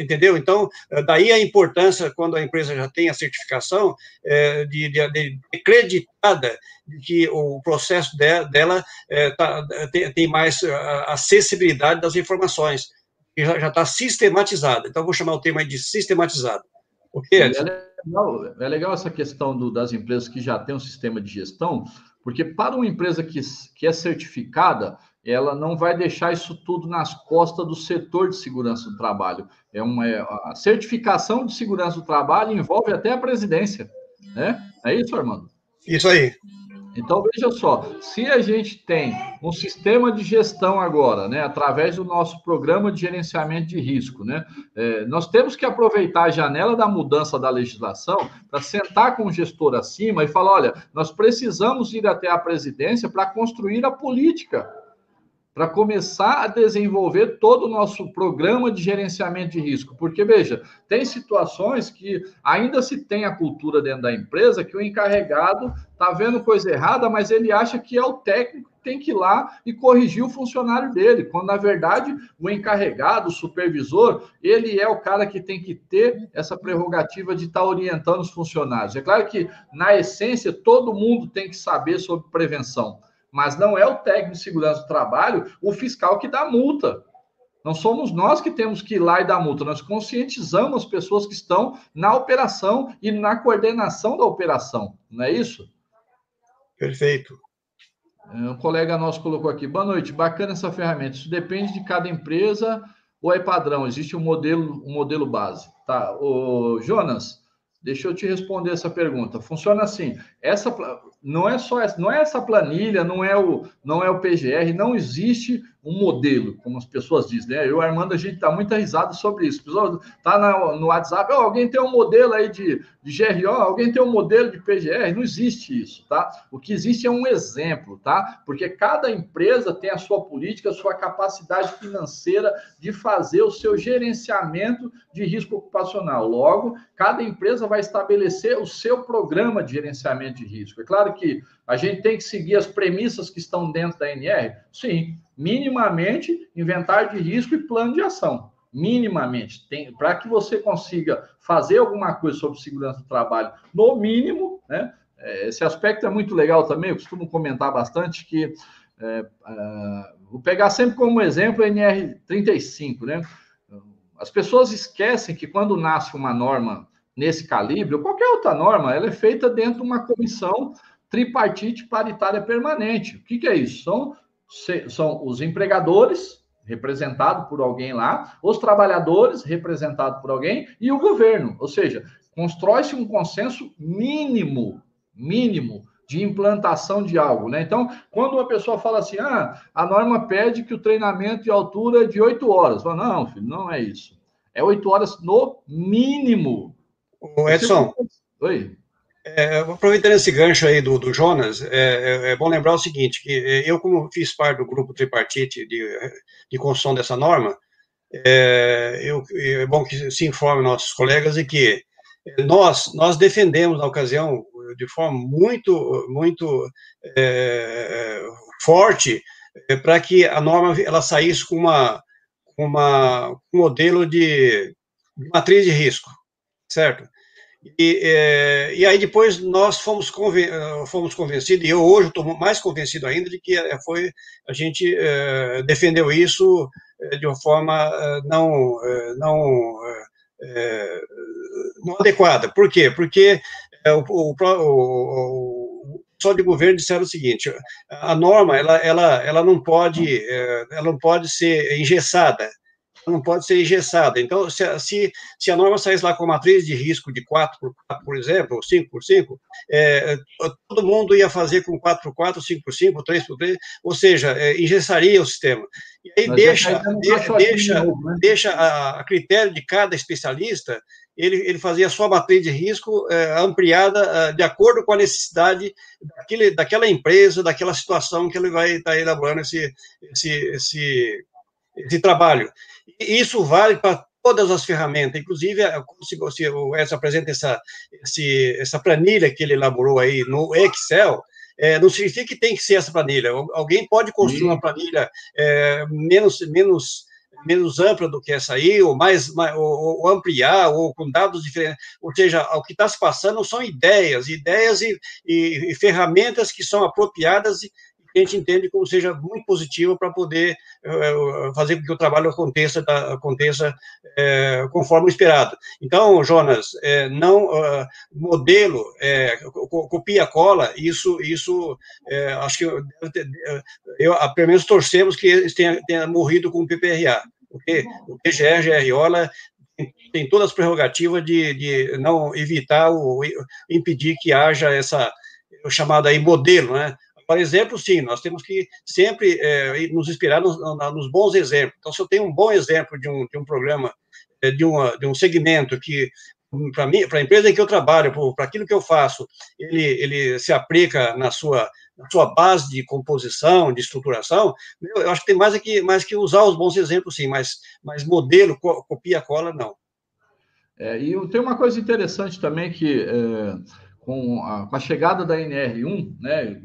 entendeu? Então, daí a importância, quando a empresa já tem a certificação, é, de, de, de acreditada que o processo de, dela é, tá, tem, tem mais acessibilidade das informações, já está sistematizada. Então, vou chamar o termo aí de sistematizado. O que é? legal, é legal essa questão do, das empresas que já têm um sistema de gestão, porque para uma empresa que, que é certificada, ela não vai deixar isso tudo nas costas do setor de segurança do trabalho. É uma é, a certificação de segurança do trabalho envolve até a presidência, né? É isso, Armando? Isso aí. Então, veja só, se a gente tem um sistema de gestão agora, né, através do nosso programa de gerenciamento de risco, né, é, nós temos que aproveitar a janela da mudança da legislação para sentar com o gestor acima e falar: olha, nós precisamos ir até a presidência para construir a política para começar a desenvolver todo o nosso programa de gerenciamento de risco. Porque, veja, tem situações que ainda se tem a cultura dentro da empresa que o encarregado está vendo coisa errada, mas ele acha que é o técnico que tem que ir lá e corrigir o funcionário dele, quando na verdade o encarregado, o supervisor, ele é o cara que tem que ter essa prerrogativa de estar tá orientando os funcionários. É claro que, na essência, todo mundo tem que saber sobre prevenção mas não é o técnico de segurança do trabalho o fiscal que dá multa. Não somos nós que temos que ir lá e dar multa, nós conscientizamos as pessoas que estão na operação e na coordenação da operação, não é isso? Perfeito. É, um colega nosso colocou aqui, boa noite, bacana essa ferramenta. Isso depende de cada empresa ou é padrão? Existe um modelo, um modelo base. Tá, o Jonas, deixa eu te responder essa pergunta. Funciona assim: essa não é só essa, não é essa planilha, não é o não é o PGR, não existe um modelo, como as pessoas dizem, né? Eu, Armando, a gente está muito risada sobre isso. Pessoal, tá no WhatsApp, oh, alguém tem um modelo aí de, de GRO, alguém tem um modelo de PGR, não existe isso, tá? O que existe é um exemplo, tá? Porque cada empresa tem a sua política, a sua capacidade financeira de fazer o seu gerenciamento de risco ocupacional. Logo, cada empresa vai estabelecer o seu programa de gerenciamento de risco. É claro que a gente tem que seguir as premissas que estão dentro da NR? Sim, minimamente inventário de risco e plano de ação. Minimamente, para que você consiga fazer alguma coisa sobre segurança do trabalho, no mínimo, né? É, esse aspecto é muito legal também, eu costumo comentar bastante que é, vou pegar sempre como exemplo a NR35, né? As pessoas esquecem que quando nasce uma norma nesse calibre, ou qualquer outra norma, ela é feita dentro de uma comissão tripartite paritária permanente. O que, que é isso? São são os empregadores, representado por alguém lá, os trabalhadores, representado por alguém, e o governo. Ou seja, constrói-se um consenso mínimo, mínimo, de implantação de algo, né? Então, quando uma pessoa fala assim, ah, a norma pede que o treinamento de altura é de oito horas. Fala, não, filho, não é isso. É oito horas no mínimo. O Edson. Oi. É, aproveitando esse gancho aí do, do Jonas, é, é, é, bom lembrar o seguinte, que é, eu, como fiz parte do grupo tripartite de, de construção dessa norma, é, eu, é bom que se informe nossos colegas e que nós, nós defendemos, na ocasião, de forma muito, muito é, forte, para que a norma ela saísse com uma, uma, um modelo de, de matriz de risco, certo? E, é, e aí depois nós fomos, conven fomos convencidos, e eu hoje estou mais convencido ainda de que é, foi a gente é, defendeu isso de uma forma é, não, é, não, não adequada. Por quê? Porque o, o, o, só de governo disseram o seguinte: a norma ela, ela, ela não pode ela não pode ser engessada não pode ser engessada. Então, se, se, se a norma saísse lá com a matriz de risco de 4 por 4, por exemplo, ou 5 por 5, é, todo mundo ia fazer com 4 por 4, 5 por 5, 3 por 3, ou seja, é, engessaria o sistema. E aí Mas deixa, deixa, deixa, novo, né? deixa a, a, critério de cada especialista, ele, ele fazia a sua matriz de risco é, ampliada é, de acordo com a necessidade daquele, daquela empresa, daquela situação que ele vai estar tá elaborando esse, esse, esse, esse trabalho. E isso vale para todas as ferramentas, inclusive, se o Edson apresenta essa, esse, essa planilha que ele elaborou aí no Excel, é, não significa que tem que ser essa planilha. Alguém pode construir uma planilha é, menos, menos, menos ampla do que essa aí, ou mais, mais ou, ou, ampliar, ou com dados diferentes. Ou seja, o que está se passando são ideias, ideias e, e, e ferramentas que são apropriadas e, a gente entende como seja muito positivo para poder uh, fazer com que o trabalho aconteça, aconteça uh, conforme esperado. Então, Jonas, uh, não modelo, copia cola, isso, isso acho que eu, pelo menos torcemos que eles tenham, tenham morrido com o PPRA, porque o PGR, GROLA tem todas as prerrogativas de, de não evitar ou impedir que haja essa o chamado aí modelo, né? Por exemplo, sim, nós temos que sempre é, nos inspirar nos, nos, bons exemplos. Então, se eu tenho um bom exemplo de um, de um programa, é, de, uma, de um segmento que, para mim, para a empresa em que eu trabalho, para aquilo que eu faço, ele, ele se aplica na sua, na sua base de composição, de estruturação, eu acho que tem mais que, mais que usar os bons exemplos, sim, mas, mas modelo, copia, cola, não. É, e tem uma coisa interessante também que é, com, a, com a chegada da NR1, né,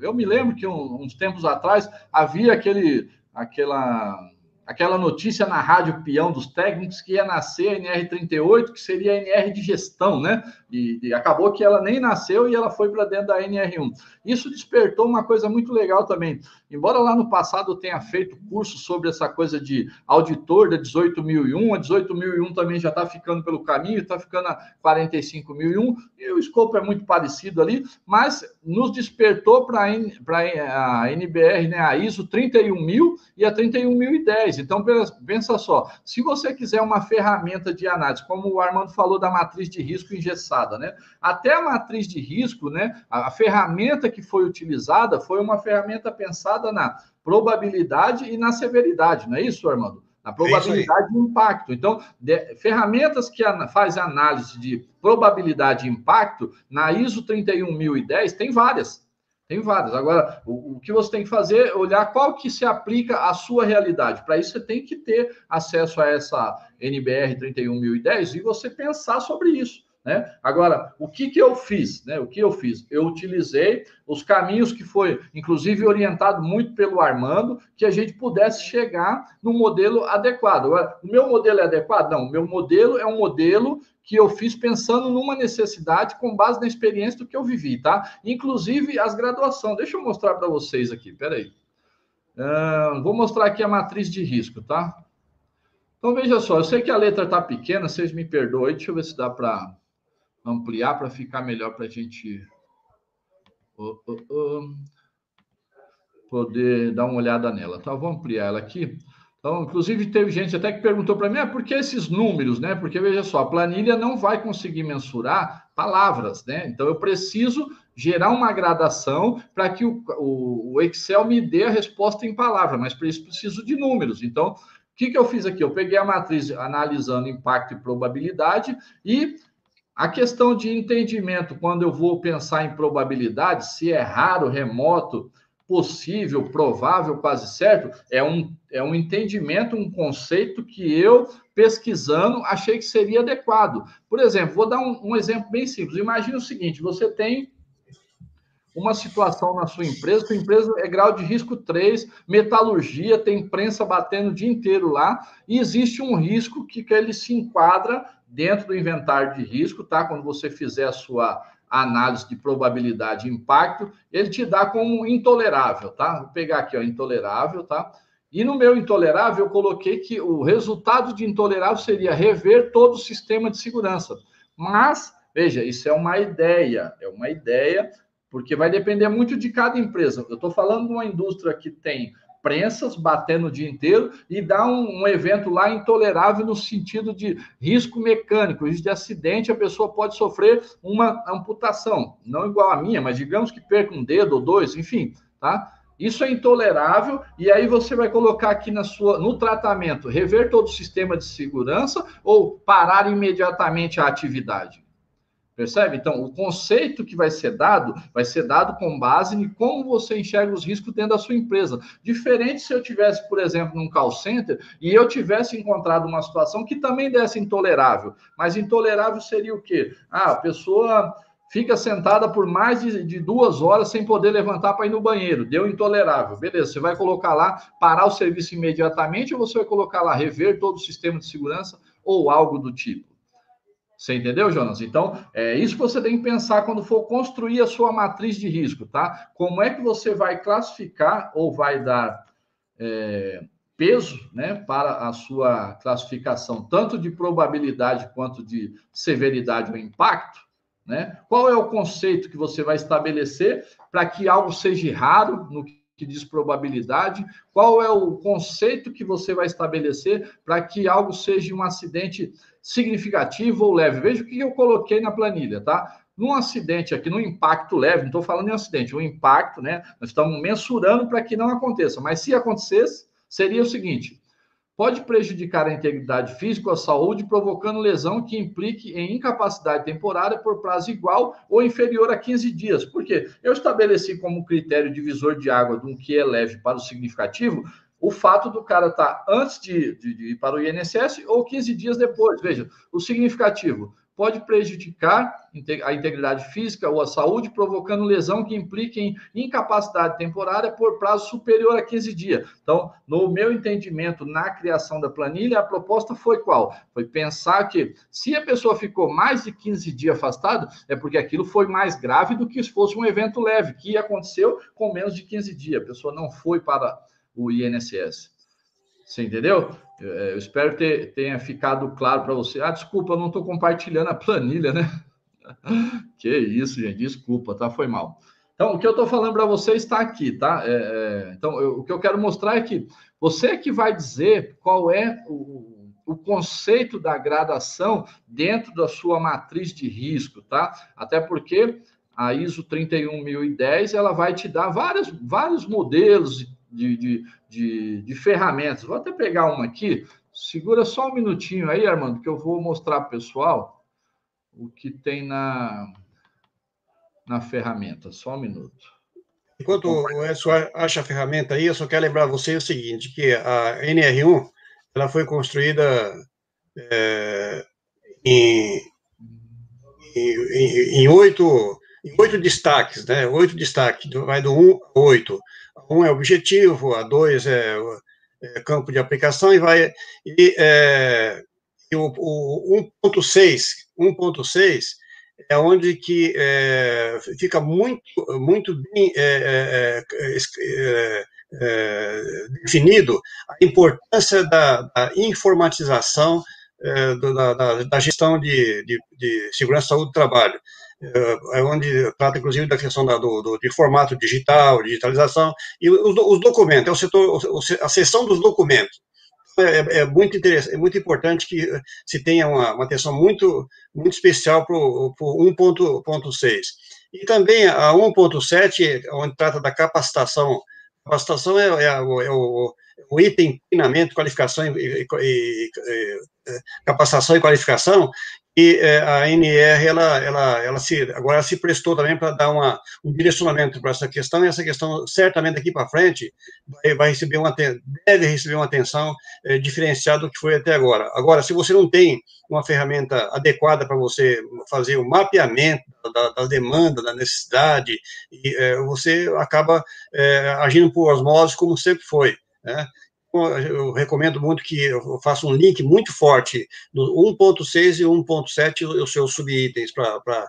eu me lembro que uns tempos atrás havia aquele, aquela aquela notícia na rádio peão dos técnicos que ia nascer a NR38, que seria a NR de gestão, né? E, e acabou que ela nem nasceu e ela foi para dentro da NR1. Isso despertou uma coisa muito legal também. Embora lá no passado eu tenha feito curso sobre essa coisa de auditor da 18001, a 18001 também já está ficando pelo caminho, está ficando a 45001, e o escopo é muito parecido ali, mas nos despertou para a NBR, né, a ISO 31000 e a 31010. Então, pensa só, se você quiser uma ferramenta de análise, como o Armando falou da matriz de risco engessada, né? Até a matriz de risco, né? A, a ferramenta que foi utilizada foi uma ferramenta pensada na probabilidade e na severidade, não é isso, Armando? Na probabilidade é impacto. Então, de, ferramentas que an, faz análise de probabilidade e impacto, na ISO 31010 tem várias. Tem várias. Agora, o, o, que você tem que fazer é olhar qual que se aplica à sua realidade. Para isso, você tem que ter acesso a essa NBR 31010 e você pensar sobre isso. Né? Agora, o que, que eu fiz? Né? O que eu fiz? Eu utilizei os caminhos que foi, inclusive, orientado muito pelo Armando, que a gente pudesse chegar no modelo adequado. Agora, o meu modelo é adequado? Não, o meu modelo é um modelo que eu fiz pensando numa necessidade com base na experiência do que eu vivi, tá? Inclusive as graduações. Deixa eu mostrar para vocês aqui, peraí. Uh, vou mostrar aqui a matriz de risco, tá? Então veja só, eu sei que a letra está pequena, vocês me perdoem, deixa eu ver se dá para ampliar para ficar melhor para a gente uh, uh, poder dar uma olhada nela. Tá, vou ampliar ela aqui. Então, inclusive, teve gente até que perguntou para mim, ah, por que esses números, né? Porque, veja só, a planilha não vai conseguir mensurar palavras, né? Então, eu preciso gerar uma gradação para que o, o, o, Excel me dê a resposta em palavra, mas para isso preciso de números. Então, o que, que eu fiz aqui? Eu peguei a matriz analisando impacto e probabilidade e a questão de entendimento, quando eu vou pensar em probabilidade, se é raro, remoto, possível, provável, quase certo, é um, é um entendimento, um conceito que eu, pesquisando, achei que seria adequado. Por exemplo, vou dar um, um exemplo bem simples. Imagine o seguinte: você tem uma situação na sua empresa, sua empresa é grau de risco 3, metalurgia, tem prensa batendo o dia inteiro lá, e existe um risco que, que ele se enquadra dentro do inventário de risco, tá? Quando você fizer a sua análise de probabilidade e impacto, ele te dá como intolerável, tá? Vou pegar aqui, ó, intolerável, tá? E no meu intolerável, eu coloquei que o resultado de intolerável seria rever todo o sistema de segurança. Mas, veja, isso é uma ideia, é uma ideia, porque vai depender muito de cada empresa. Eu estou falando de uma indústria que tem prensas batendo o dia inteiro e dá um, um, evento lá intolerável no sentido de risco mecânico, risco de acidente, a pessoa pode sofrer uma amputação, não igual a minha, mas digamos que perca um dedo ou dois, enfim, tá? Isso é intolerável e aí você vai colocar aqui na sua no tratamento rever todo o sistema de segurança ou parar imediatamente a atividade. Percebe? Então, o conceito que vai ser dado vai ser dado com base em como você enxerga os riscos dentro da sua empresa. Diferente se eu tivesse, por exemplo, num call center e eu tivesse encontrado uma situação que também desse intolerável. Mas intolerável seria o quê? Ah, a pessoa fica sentada por mais de, de duas horas sem poder levantar para ir no banheiro. Deu intolerável. Beleza, você vai colocar lá parar o serviço imediatamente ou você vai colocar lá rever todo o sistema de segurança ou algo do tipo? Você entendeu, Jonas? Então, é isso que você tem que pensar quando for construir a sua matriz de risco, tá? Como é que você vai classificar ou vai dar é, peso né, para a sua classificação, tanto de probabilidade quanto de severidade ou impacto? Né? Qual é o conceito que você vai estabelecer para que algo seja raro no que diz probabilidade? Qual é o conceito que você vai estabelecer para que algo seja um acidente significativo ou leve? Veja o que eu coloquei na planilha, tá? Num acidente aqui, no impacto leve, não estou falando em acidente, o impacto, né? Nós estamos mensurando para que não aconteça, mas se acontecesse, seria o seguinte: pode prejudicar a integridade física ou a saúde, provocando lesão que implique em incapacidade temporária por prazo igual ou inferior a 15 dias. Por quê? Eu estabeleci como critério divisor de água de um que é leve para o significativo o fato do cara estar tá antes de, de, de ir para o INSS ou 15 dias depois. Veja, o significativo pode prejudicar a integridade física ou a saúde, provocando lesão que implique em incapacidade temporária por prazo superior a 15 dias. Então, no meu entendimento, na criação da planilha, a proposta foi qual? Foi pensar que se a pessoa ficou mais de 15 dias afastada, é porque aquilo foi mais grave do que se fosse um evento leve, que aconteceu com menos de 15 dias. A pessoa não foi para o INSS. Você entendeu? É, eu espero que tenha ficado claro para você. Ah, desculpa, não estou compartilhando a planilha, né? que isso, gente, desculpa, tá? Foi mal. Então, o que eu estou falando para você está aqui, tá? É, é, então, eu, o que eu quero mostrar é que você que vai dizer qual é o, o conceito da gradação dentro da sua matriz de risco, tá? Até porque a ISO 31010 ela vai te dar vários, vários modelos de, de, de, de ferramentas. Vou até pegar uma aqui. Segura só um minutinho aí, Armando, que eu vou mostrar para o pessoal o que tem na, na ferramenta. Só um minuto. Enquanto o Edson acha a ferramenta aí, eu só quero lembrar você o seguinte, que a NR1 ela foi construída é, em, em, em, oito, em oito destaques, né? Oito destaques, vai do 1 ao 8 um é objetivo, a dois é, é campo de aplicação e vai e, é, e o, o 1.6 1.6 é onde que é, fica muito muito bem é, é, definido a importância da, da informatização da, da, da, gestão de, de, de segurança saúde do trabalho onde trata, inclusive, da questão da, do, do, de formato digital, digitalização, e os, os documentos, é o setor, a seção dos documentos. É, é, é, muito é muito importante que se tenha uma, uma atenção muito, muito especial para o 1.6. E também a 1.7, onde trata da capacitação. Capacitação é, é, o, é o, item treinamento, qualificação e, e, e, capacitação e qualificação, e é, a NR, ela, ela, ela se, agora se prestou também para dar uma, um direcionamento para essa questão, e essa questão, certamente, daqui para frente, vai, vai, receber uma, deve receber uma atenção é, diferenciada do que foi até agora. Agora, se você não tem uma ferramenta adequada para você fazer o mapeamento da, da demanda, da necessidade, e, é, você acaba é, agindo por osmose, como sempre foi, né? Eu recomendo muito que eu faça um link muito forte no 1.6 e 1.7, os seus subitens, para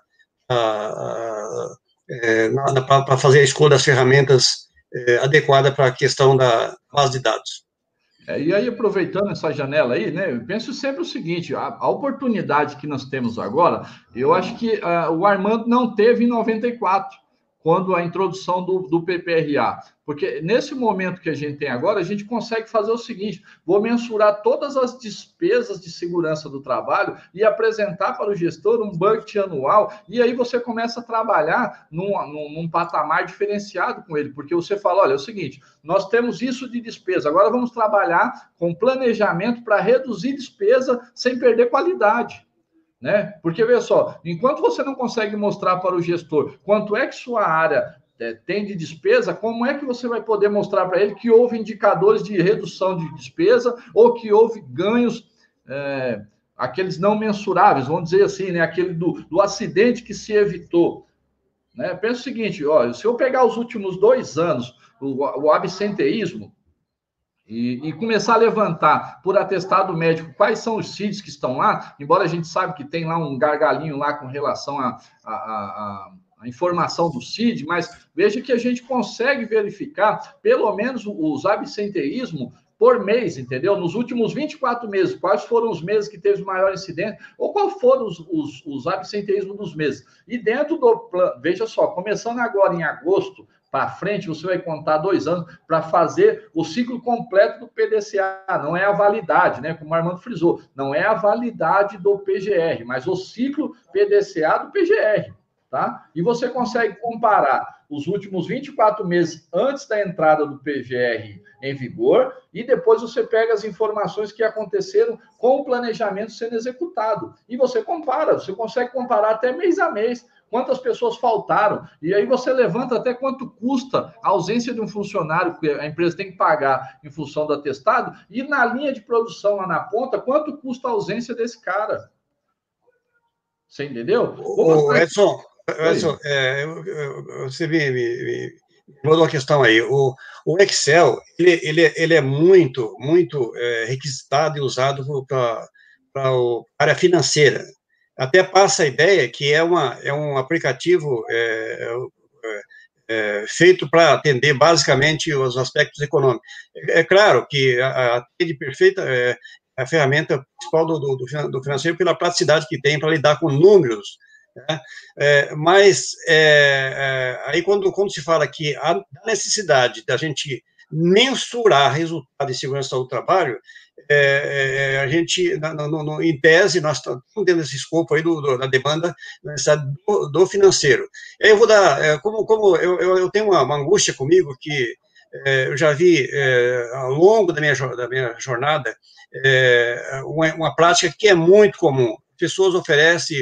é, fazer a escolha das ferramentas é, adequada para a questão da base de dados. É, e aí, aproveitando essa janela aí, né, eu penso sempre o seguinte: a, a oportunidade que nós temos agora, eu acho que uh, o Armando não teve em 94 quando a introdução do, do PPRA. Porque nesse momento que a gente tem agora, a gente consegue fazer o seguinte: vou mensurar todas as despesas de segurança do trabalho e apresentar para o gestor um budget anual, e aí você começa a trabalhar num, num, num patamar diferenciado com ele, porque você fala: olha, é o seguinte, nós temos isso de despesa, agora vamos trabalhar com planejamento para reduzir despesa sem perder qualidade né? Porque, veja só, enquanto você não consegue mostrar para o gestor quanto é que sua área é, tem de despesa, como é que você vai poder mostrar para ele que houve indicadores de redução de despesa ou que houve ganhos, é, aqueles não mensuráveis, vamos dizer assim, né? Aquele do, do acidente que se evitou. Né? Pensa o seguinte: ó, se eu pegar os últimos dois anos, o, o absenteísmo, e, e, começar a levantar por atestado médico quais são os CIDs que estão lá, embora a gente saiba que tem lá um gargalinho lá com relação à a, a, a, a, informação do CID, mas veja que a gente consegue verificar pelo menos os absenteísmo por mês, entendeu? Nos últimos 24 meses, quais foram os meses que teve o maior incidente, ou qual foram os, os, os absenteísmos dos meses. E dentro do plano, veja só, começando agora em agosto, para frente, você vai contar dois anos para fazer o ciclo completo do PDCA. Não é a validade, né? Como o Armando frisou, não é a validade do PGR, mas o ciclo PDCA do PGR, tá? E você consegue comparar os últimos 24 meses antes da entrada do PGR em vigor e depois você pega as informações que aconteceram com o planejamento sendo executado. E você compara, você consegue comparar até mês a mês quantas pessoas faltaram, e aí você levanta até quanto custa a ausência de um funcionário que a empresa tem que pagar em função do atestado, e na linha de produção lá na ponta, quanto custa a ausência desse cara. Você entendeu? O, Edson, Edson é, você me, me, me mandou uma questão aí. O, o Excel, ele, ele, ele é muito, muito é, requisitado e usado para a área financeira até passa a ideia que é, uma, é um aplicativo é, é, é feito para atender basicamente os aspectos econômicos. É, é claro que a, a perfeita é a ferramenta principal do, do, do financeiro pela praticidade que tem para lidar com números, né? É, mas é, é, aí quando, quando se fala que a necessidade da gente mensurar resultado de segurança do trabalho, é, é, a gente, no, no, em tese, nós estamos dentro desse escopo aí do, do, da demanda do, do, financeiro. Eu vou dar, é, como, como eu, eu, eu, tenho uma, uma angústia comigo que é, eu já vi é, ao longo da minha, da minha jornada é, uma, uma prática que é muito comum. Pessoas oferecem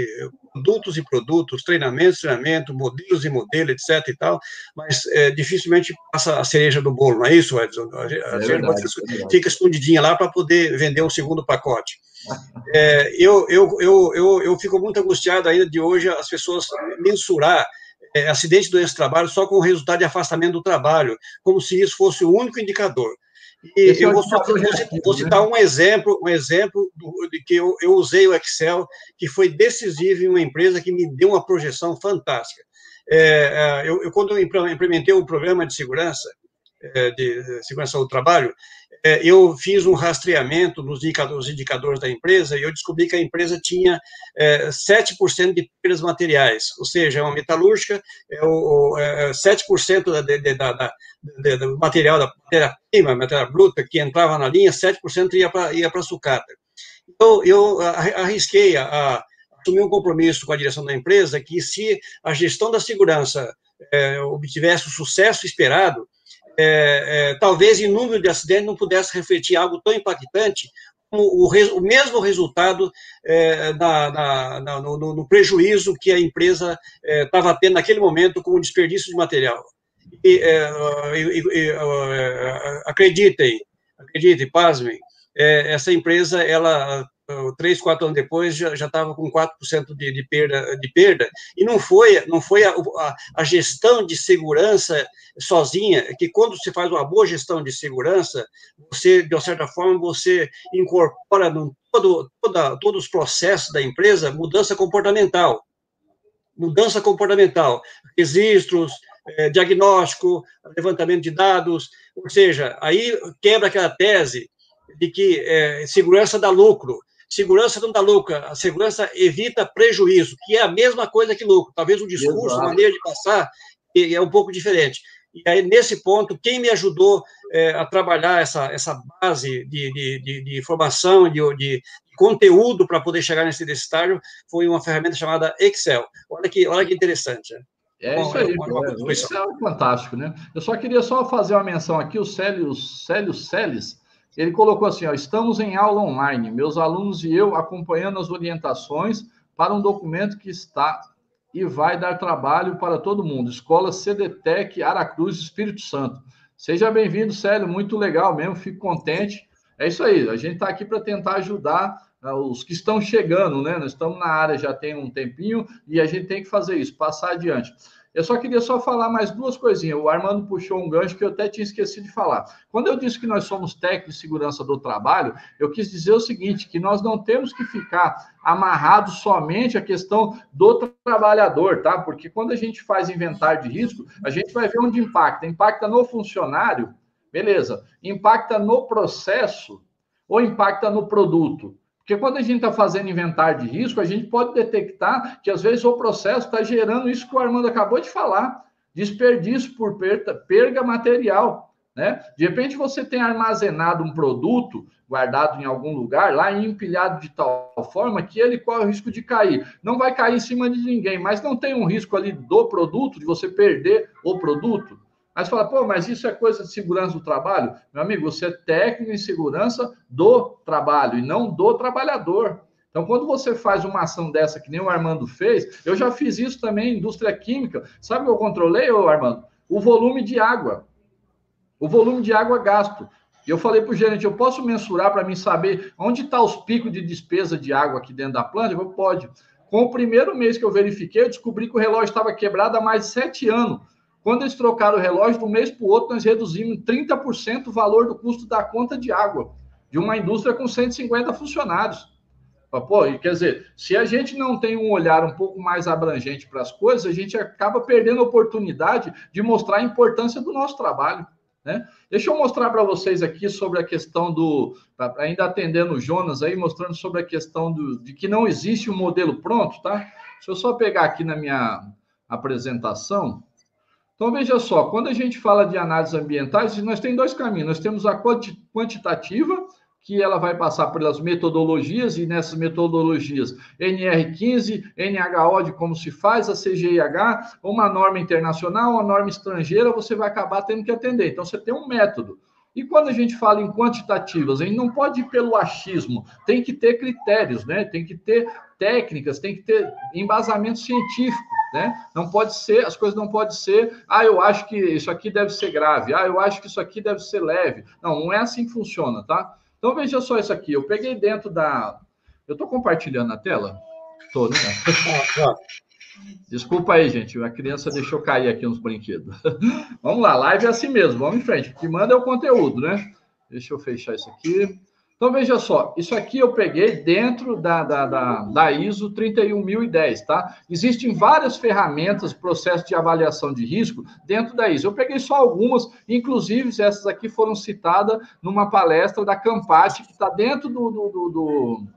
produtos e produtos, treinamentos, treinamento, modelos e modelos, etc e tal, mas é, dificilmente passa a cereja do bolo, não é isso, Edson? A, é verdade, fica, fica escondidinha lá para poder vender um segundo pacote. É, eu, eu, eu, eu, eu fico muito angustiado ainda de hoje as pessoas mensurar é, acidente, doença do trabalho só com o resultado de afastamento do trabalho, como se isso fosse o único indicador. E eu vou, só, vou, citar né? um exemplo, um exemplo do, de que eu, eu usei o Excel, que foi decisivo em uma empresa que me deu uma projeção fantástica. É, é eu, eu, quando eu implementei o um programa de segurança, é, de segurança do trabalho, eu fiz um rastreamento nos indicadores, indicadores, da empresa e eu descobri que a empresa tinha 7% de perdas materiais, ou seja, é uma metalúrgica, é o, é 7% da, da, da, da, do material, da matéria-prima, matéria bruta, que entrava na linha, 7% ia para ia a sucata. Então, eu arrisquei a, a assumir um compromisso com a direção da empresa que se a gestão da segurança é, obtivesse o sucesso esperado, é, é, talvez em número de acidentes não pudesse refletir algo tão impactante como o, o mesmo resultado é, na, na, na, no, no, prejuízo que a empresa estava é, tendo naquele momento com o desperdício de material. E, é, e, e é, acreditem, acreditem, pasmem, essa empresa, ela três, quatro anos depois, já estava com 4% de, de, perda, de perda, e não foi, não foi a, a, a, gestão de segurança sozinha, que quando se faz uma boa gestão de segurança, você, de uma certa forma, você incorpora no todo, toda, todos os processos da empresa mudança comportamental. Mudança comportamental, registros, é, diagnóstico, levantamento de dados, ou seja, aí quebra aquela tese de que é, segurança dá lucro. Segurança não dá lucro, a segurança evita prejuízo, que é a mesma coisa que lucro. Talvez o discurso, a maneira de passar, é um pouco diferente. E aí, nesse ponto, quem me ajudou é, a trabalhar essa, essa base de, de, de, de informação, de, de conteúdo para poder chegar nesse estágio, foi uma ferramenta chamada Excel. Olha que, olha que interessante. Né? É Bom, isso aí, é, o Excel é fantástico, né? Eu só queria só fazer uma menção aqui, o Célio, Célio Celes, ele colocou assim, ó, estamos em aula online, meus alunos e eu acompanhando as orientações para um documento que está e vai dar trabalho para todo mundo. Escola CDTEC Aracruz Espírito Santo. Seja bem-vindo, Célio, muito legal mesmo, fico contente. É isso aí, a gente está aqui para tentar ajudar uh, os que estão chegando, né? Nós estamos na área já tem um tempinho e a gente tem que fazer isso, passar adiante. Eu só queria só falar mais duas coisinhas. O Armando puxou um gancho que eu até tinha esquecido de falar. Quando eu disse que nós somos técnicos de segurança do trabalho, eu quis dizer o seguinte, que nós não temos que ficar amarrados somente à questão do trabalhador, tá? Porque quando a gente faz inventário de risco, a gente vai ver onde impacta. Impacta no funcionário, beleza. Impacta no processo ou impacta no produto? Porque quando a gente está fazendo inventário de risco, a gente pode detectar que às vezes o processo está gerando isso que o Armando acabou de falar: desperdício por perda, perda material. Né? De repente você tem armazenado um produto guardado em algum lugar, lá e empilhado de tal forma que ele corre o risco de cair. Não vai cair em cima de ninguém, mas não tem um risco ali do produto, de você perder o produto. Mas fala, pô, mas isso é coisa de segurança do trabalho? Meu amigo, você é técnico em segurança do trabalho e não do trabalhador. Então, quando você faz uma ação dessa, que nem o Armando fez, eu já fiz isso também em indústria química. Sabe o que eu controlei, ô Armando? O volume de água. O volume de água gasto. E eu falei para o gerente, eu posso mensurar para mim saber onde está os picos de despesa de água aqui dentro da planta? Eu pode. Com o primeiro mês que eu verifiquei, eu descobri que o relógio estava quebrado há mais de sete anos. Quando eles trocaram o relógio, de um mês para o outro, nós reduzimos 30% o valor do custo da conta de água de uma indústria com 150 funcionários. Pô, quer dizer, se a gente não tem um olhar um pouco mais abrangente para as coisas, a gente acaba perdendo a oportunidade de mostrar a importância do nosso trabalho. Né? Deixa eu mostrar para vocês aqui sobre a questão do. Ainda atendendo o Jonas aí, mostrando sobre a questão do, de que não existe um modelo pronto, tá? Deixa eu só pegar aqui na minha apresentação. Então, veja só, quando a gente fala de análises ambientais, nós temos dois caminhos. Nós temos a quantitativa, que ela vai passar pelas metodologias, e nessas metodologias, NR15, NHO de como se faz, a CGIH, uma norma internacional, uma norma estrangeira, você vai acabar tendo que atender. Então, você tem um método. E quando a gente fala em quantitativas, a gente não pode ir pelo achismo, tem que ter critérios, né? Tem que ter técnicas, tem que ter embasamento científico, né? Não pode ser, as coisas não podem ser, ah, eu acho que isso aqui deve ser grave, ah, eu acho que isso aqui deve ser leve. Não, não é assim que funciona, tá? Então veja só isso aqui, eu peguei dentro da. Eu estou compartilhando a tela? Estou, né? Desculpa aí, gente. A criança deixou cair aqui uns brinquedos. vamos lá, live é assim mesmo, vamos em frente. O que manda é o conteúdo, né? Deixa eu fechar isso aqui. Então, veja só, isso aqui eu peguei dentro da, da, da, da ISO 31010, tá? Existem várias ferramentas, processo de avaliação de risco dentro da ISO. Eu peguei só algumas, inclusive essas aqui foram citadas numa palestra da Campati, que está dentro do, do, do, do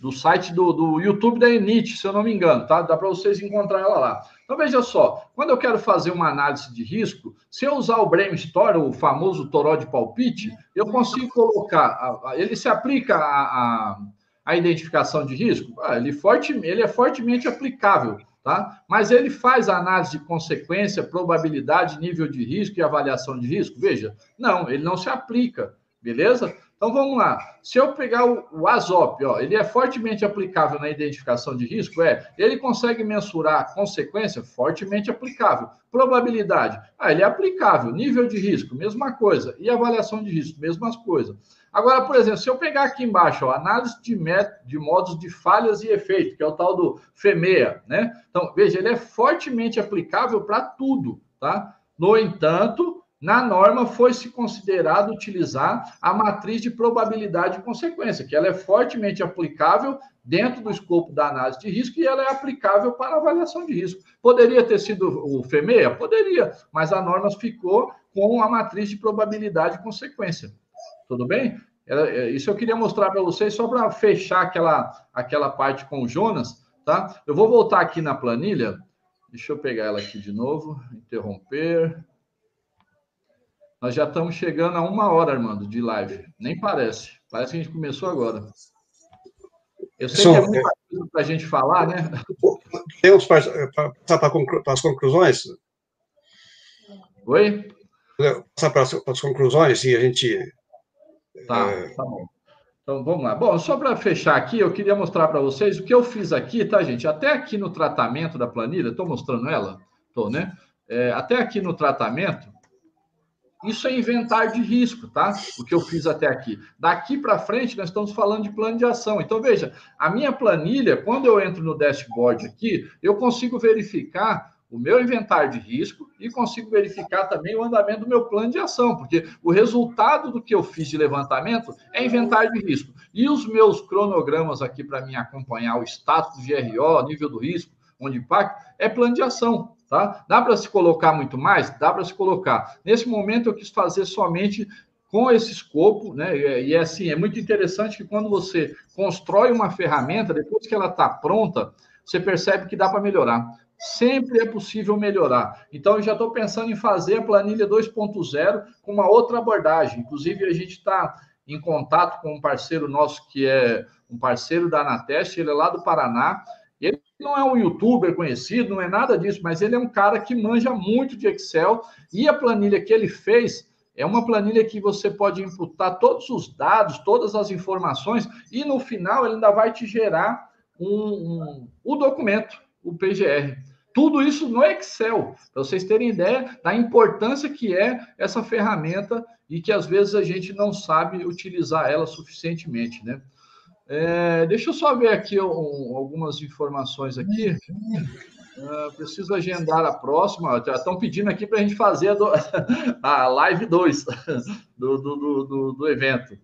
do site do, do YouTube da Enit, se eu não me engano, tá? Dá para vocês encontrar ela lá. Então, veja só, quando eu quero fazer uma análise de risco, se eu usar o Brainstorm, o famoso toró de palpite, eu consigo colocar, ele se aplica a, a, a identificação de risco? Ah, ele, forte, ele é fortemente aplicável, tá? Mas ele faz a análise de consequência, probabilidade, nível de risco e avaliação de risco? Veja, não, ele não se aplica, beleza? Então vamos lá. Se eu pegar o, o ASOP, ó, ele é fortemente aplicável na identificação de risco? É. Ele consegue mensurar a consequência? Fortemente aplicável. Probabilidade? Ah, ele é aplicável. Nível de risco? Mesma coisa. E avaliação de risco? Mesmas coisas. Agora, por exemplo, se eu pegar aqui embaixo, ó, análise de, de modos de falhas e efeito, que é o tal do FEMEA, né? Então, veja, ele é fortemente aplicável para tudo, tá? No entanto, na norma foi-se considerado utilizar a matriz de probabilidade de consequência, que ela é fortemente aplicável dentro do escopo da análise de risco e ela é aplicável para avaliação de risco. Poderia ter sido o FEMEA? Poderia, mas a norma ficou com a matriz de probabilidade de consequência. Tudo bem? É, isso eu queria mostrar para vocês só para fechar aquela, aquela parte com o Jonas, tá? Eu vou voltar aqui na planilha Deixa eu pegar ela aqui de novo, interromper. Nós já estamos chegando a uma hora, Armando, de live. Nem parece. Parece que a gente começou agora. Eu sei que é muita coisa para a gente falar, né? Temos para passar para as conclusões? Oi? Passar para as conclusões e a gente. Tá, é... tá bom. Então vamos lá. Bom, só para fechar aqui, eu queria mostrar para vocês o que eu fiz aqui, tá, gente? Até aqui no tratamento da planilha, estou mostrando ela? Estou, né? É, até aqui no tratamento, isso é inventário de risco, tá? O que eu fiz até aqui. Daqui para frente, nós estamos falando de plano de ação. Então, veja, a minha planilha, quando eu entro no dashboard aqui, eu consigo verificar o meu inventário de risco e consigo verificar também o andamento do meu plano de ação, porque o resultado do que eu fiz de levantamento é inventário de risco. E os meus cronogramas aqui para me acompanhar o status do GRO, nível do risco, onde impacta, é plano de ação. Tá? Dá para se colocar muito mais? Dá para se colocar. Nesse momento, eu quis fazer somente com esse escopo, né? E é assim, é muito interessante que quando você constrói uma ferramenta, depois que ela está pronta, você percebe que dá para melhorar. Sempre é possível melhorar. Então, eu já estou pensando em fazer a planilha 2.0 com uma outra abordagem. Inclusive, a gente está em contato com um parceiro nosso que é um parceiro da Anateste, ele é lá do Paraná, não é um youtuber conhecido, não é nada disso, mas ele é um cara que manja muito de Excel e a planilha que ele fez é uma planilha que você pode imputar todos os dados, todas as informações e no final ele ainda vai te gerar um, um o documento, o PGR. Tudo isso no Excel, para vocês terem ideia da importância que é essa ferramenta e que às vezes a gente não sabe utilizar ela suficientemente, né? É, deixa eu só ver aqui um, algumas informações aqui. Uh, preciso agendar a próxima. Já estão pedindo aqui para a gente fazer a, do, a live 2 do, do, do, do, evento.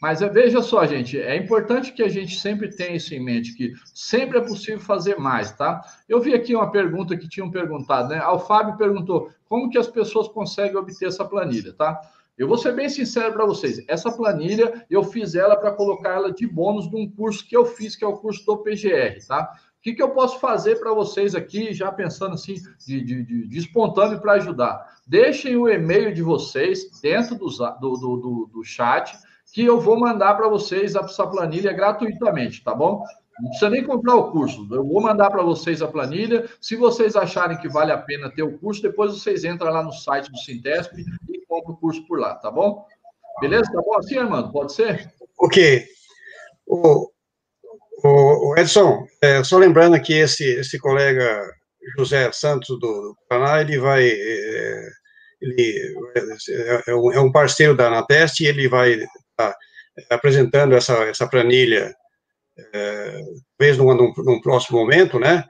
Mas é, veja só, gente, é importante que a gente sempre tenha isso em mente, que sempre é possível fazer mais, tá? Eu vi aqui uma pergunta que tinham perguntado, né? O Fábio perguntou como que as pessoas conseguem obter essa planilha, tá? Eu vou ser bem sincero para vocês. Essa planilha, eu fiz ela para colocar ela de bônus de um curso que eu fiz, que é o curso do PGR, tá? O que, que eu posso fazer para vocês aqui, já pensando assim, de, de, de, de espontâneo para ajudar? Deixem o e-mail de vocês dentro do, do, do, do chat, que eu vou mandar para vocês essa planilha gratuitamente, tá bom? Não precisa nem comprar o curso. Eu vou mandar para vocês a planilha. Se vocês acharem que vale a pena ter o curso, depois vocês entram lá no site do Sintesp compram o curso por lá, tá bom? Beleza? Tá bom assim, Armando? Pode ser? Ok. O, o, Edson, é, só lembrando que esse, esse colega José Santos do, Paraná, ele vai. É, ele é, é, um é parceiro da Anatest e ele vai estar tá apresentando essa, essa planilha talvez num, num, próximo momento, né?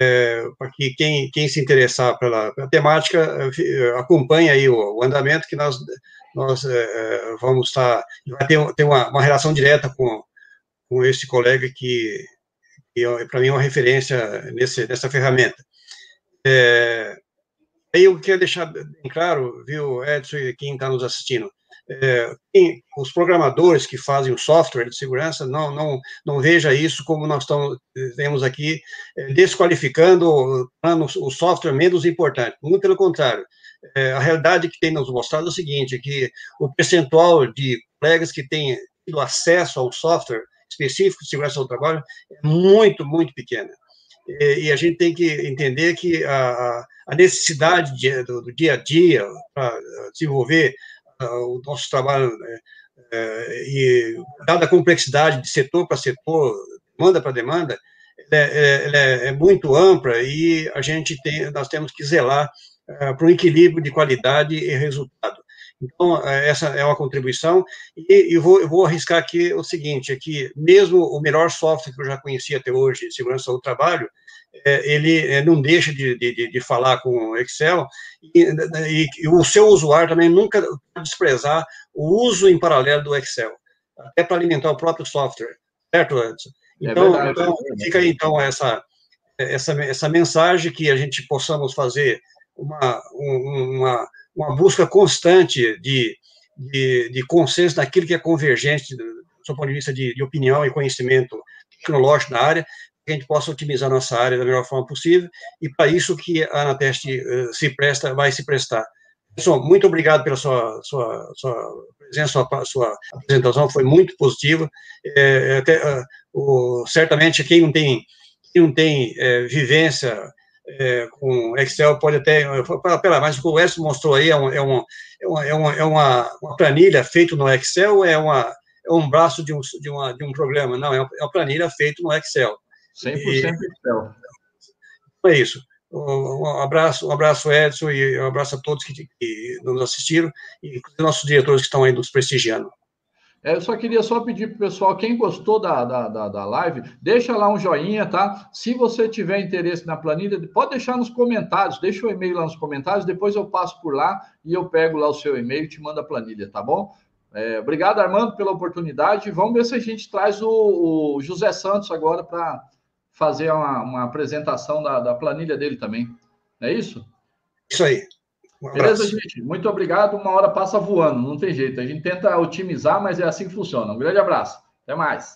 É, para que quem, quem se interessar pela, pela temática acompanhe aí o, o, andamento que nós, nós é, vamos estar, vai ter, ter uma, uma, relação direta com, com esse colega que, que para mim é uma referência nesse, nessa ferramenta. É, aí eu queria deixar bem claro, viu, Edson quem está nos assistindo, é, os programadores que fazem o software de segurança não, não, não veja isso como nós estamos, temos aqui, é, desqualificando, o software menos importante. Muito pelo contrário. É, a realidade que tem nos mostrado é o seguinte, que o percentual de colegas que têm tido acesso ao software específico de segurança do trabalho é muito, muito pequena. E, e a gente tem que entender que a, a necessidade de, do, do dia a dia para desenvolver o nosso trabalho, né, é, e dada a complexidade de setor para setor, demanda para demanda, é, é, é, muito ampla e a gente tem, nós temos que zelar é, para um equilíbrio de qualidade e resultado. Então, é, essa é uma contribuição, e vou, eu vou arriscar aqui o seguinte, é que mesmo o melhor software que eu já conheci até hoje, segurança do trabalho, é, ele é, não deixa de, de, de falar com o Excel, e, e, e, o seu usuário também nunca desprezar o uso em paralelo do Excel, até para alimentar o próprio software, certo, Edson? É então, é verdade, então fica aí, então, essa, essa, essa mensagem que a gente possamos fazer uma, uma, uma busca constante de, de, de consenso naquilo que é convergente do, do ponto de vista de, de opinião e conhecimento tecnológico na área, que a gente possa otimizar nossa área da melhor forma possível, e para isso que a Anateste uh, se presta, vai se prestar. Pessoal, muito obrigado pela sua, sua, sua presença, sua, sua apresentação, foi muito positiva. É, até, uh, o, certamente, quem não tem, quem não tem é, vivência é, com Excel pode até, pela, mas o que o Wes mostrou aí é, um, é, um, é, uma, é, uma, é uma, uma planilha feita no Excel, é uma é um braço de um, de, uma, de um programa, não, é é uma planilha feita no Excel. 100% e, Excel. É isso. Um abraço, um abraço, Edson, e um abraço a todos que, que nos assistiram, e nossos diretores que estão aí nos prestigiando. É, eu só queria só pedir para o pessoal, quem gostou da, da, da, da, live, deixa lá um joinha, tá? Se você tiver interesse na planilha, pode deixar nos comentários, deixa o e-mail lá nos comentários, depois eu passo por lá e eu pego lá o seu e-mail e te mando a planilha, tá bom? É, obrigado, Armando, pela oportunidade. Vamos ver se a gente traz o, o José Santos agora para fazer uma, uma apresentação da, da, planilha dele também. É isso? Isso aí. Um Beleza, gente? Muito obrigado. Uma hora passa voando, não tem jeito. A gente tenta otimizar, mas é assim que funciona. Um grande abraço. Até mais.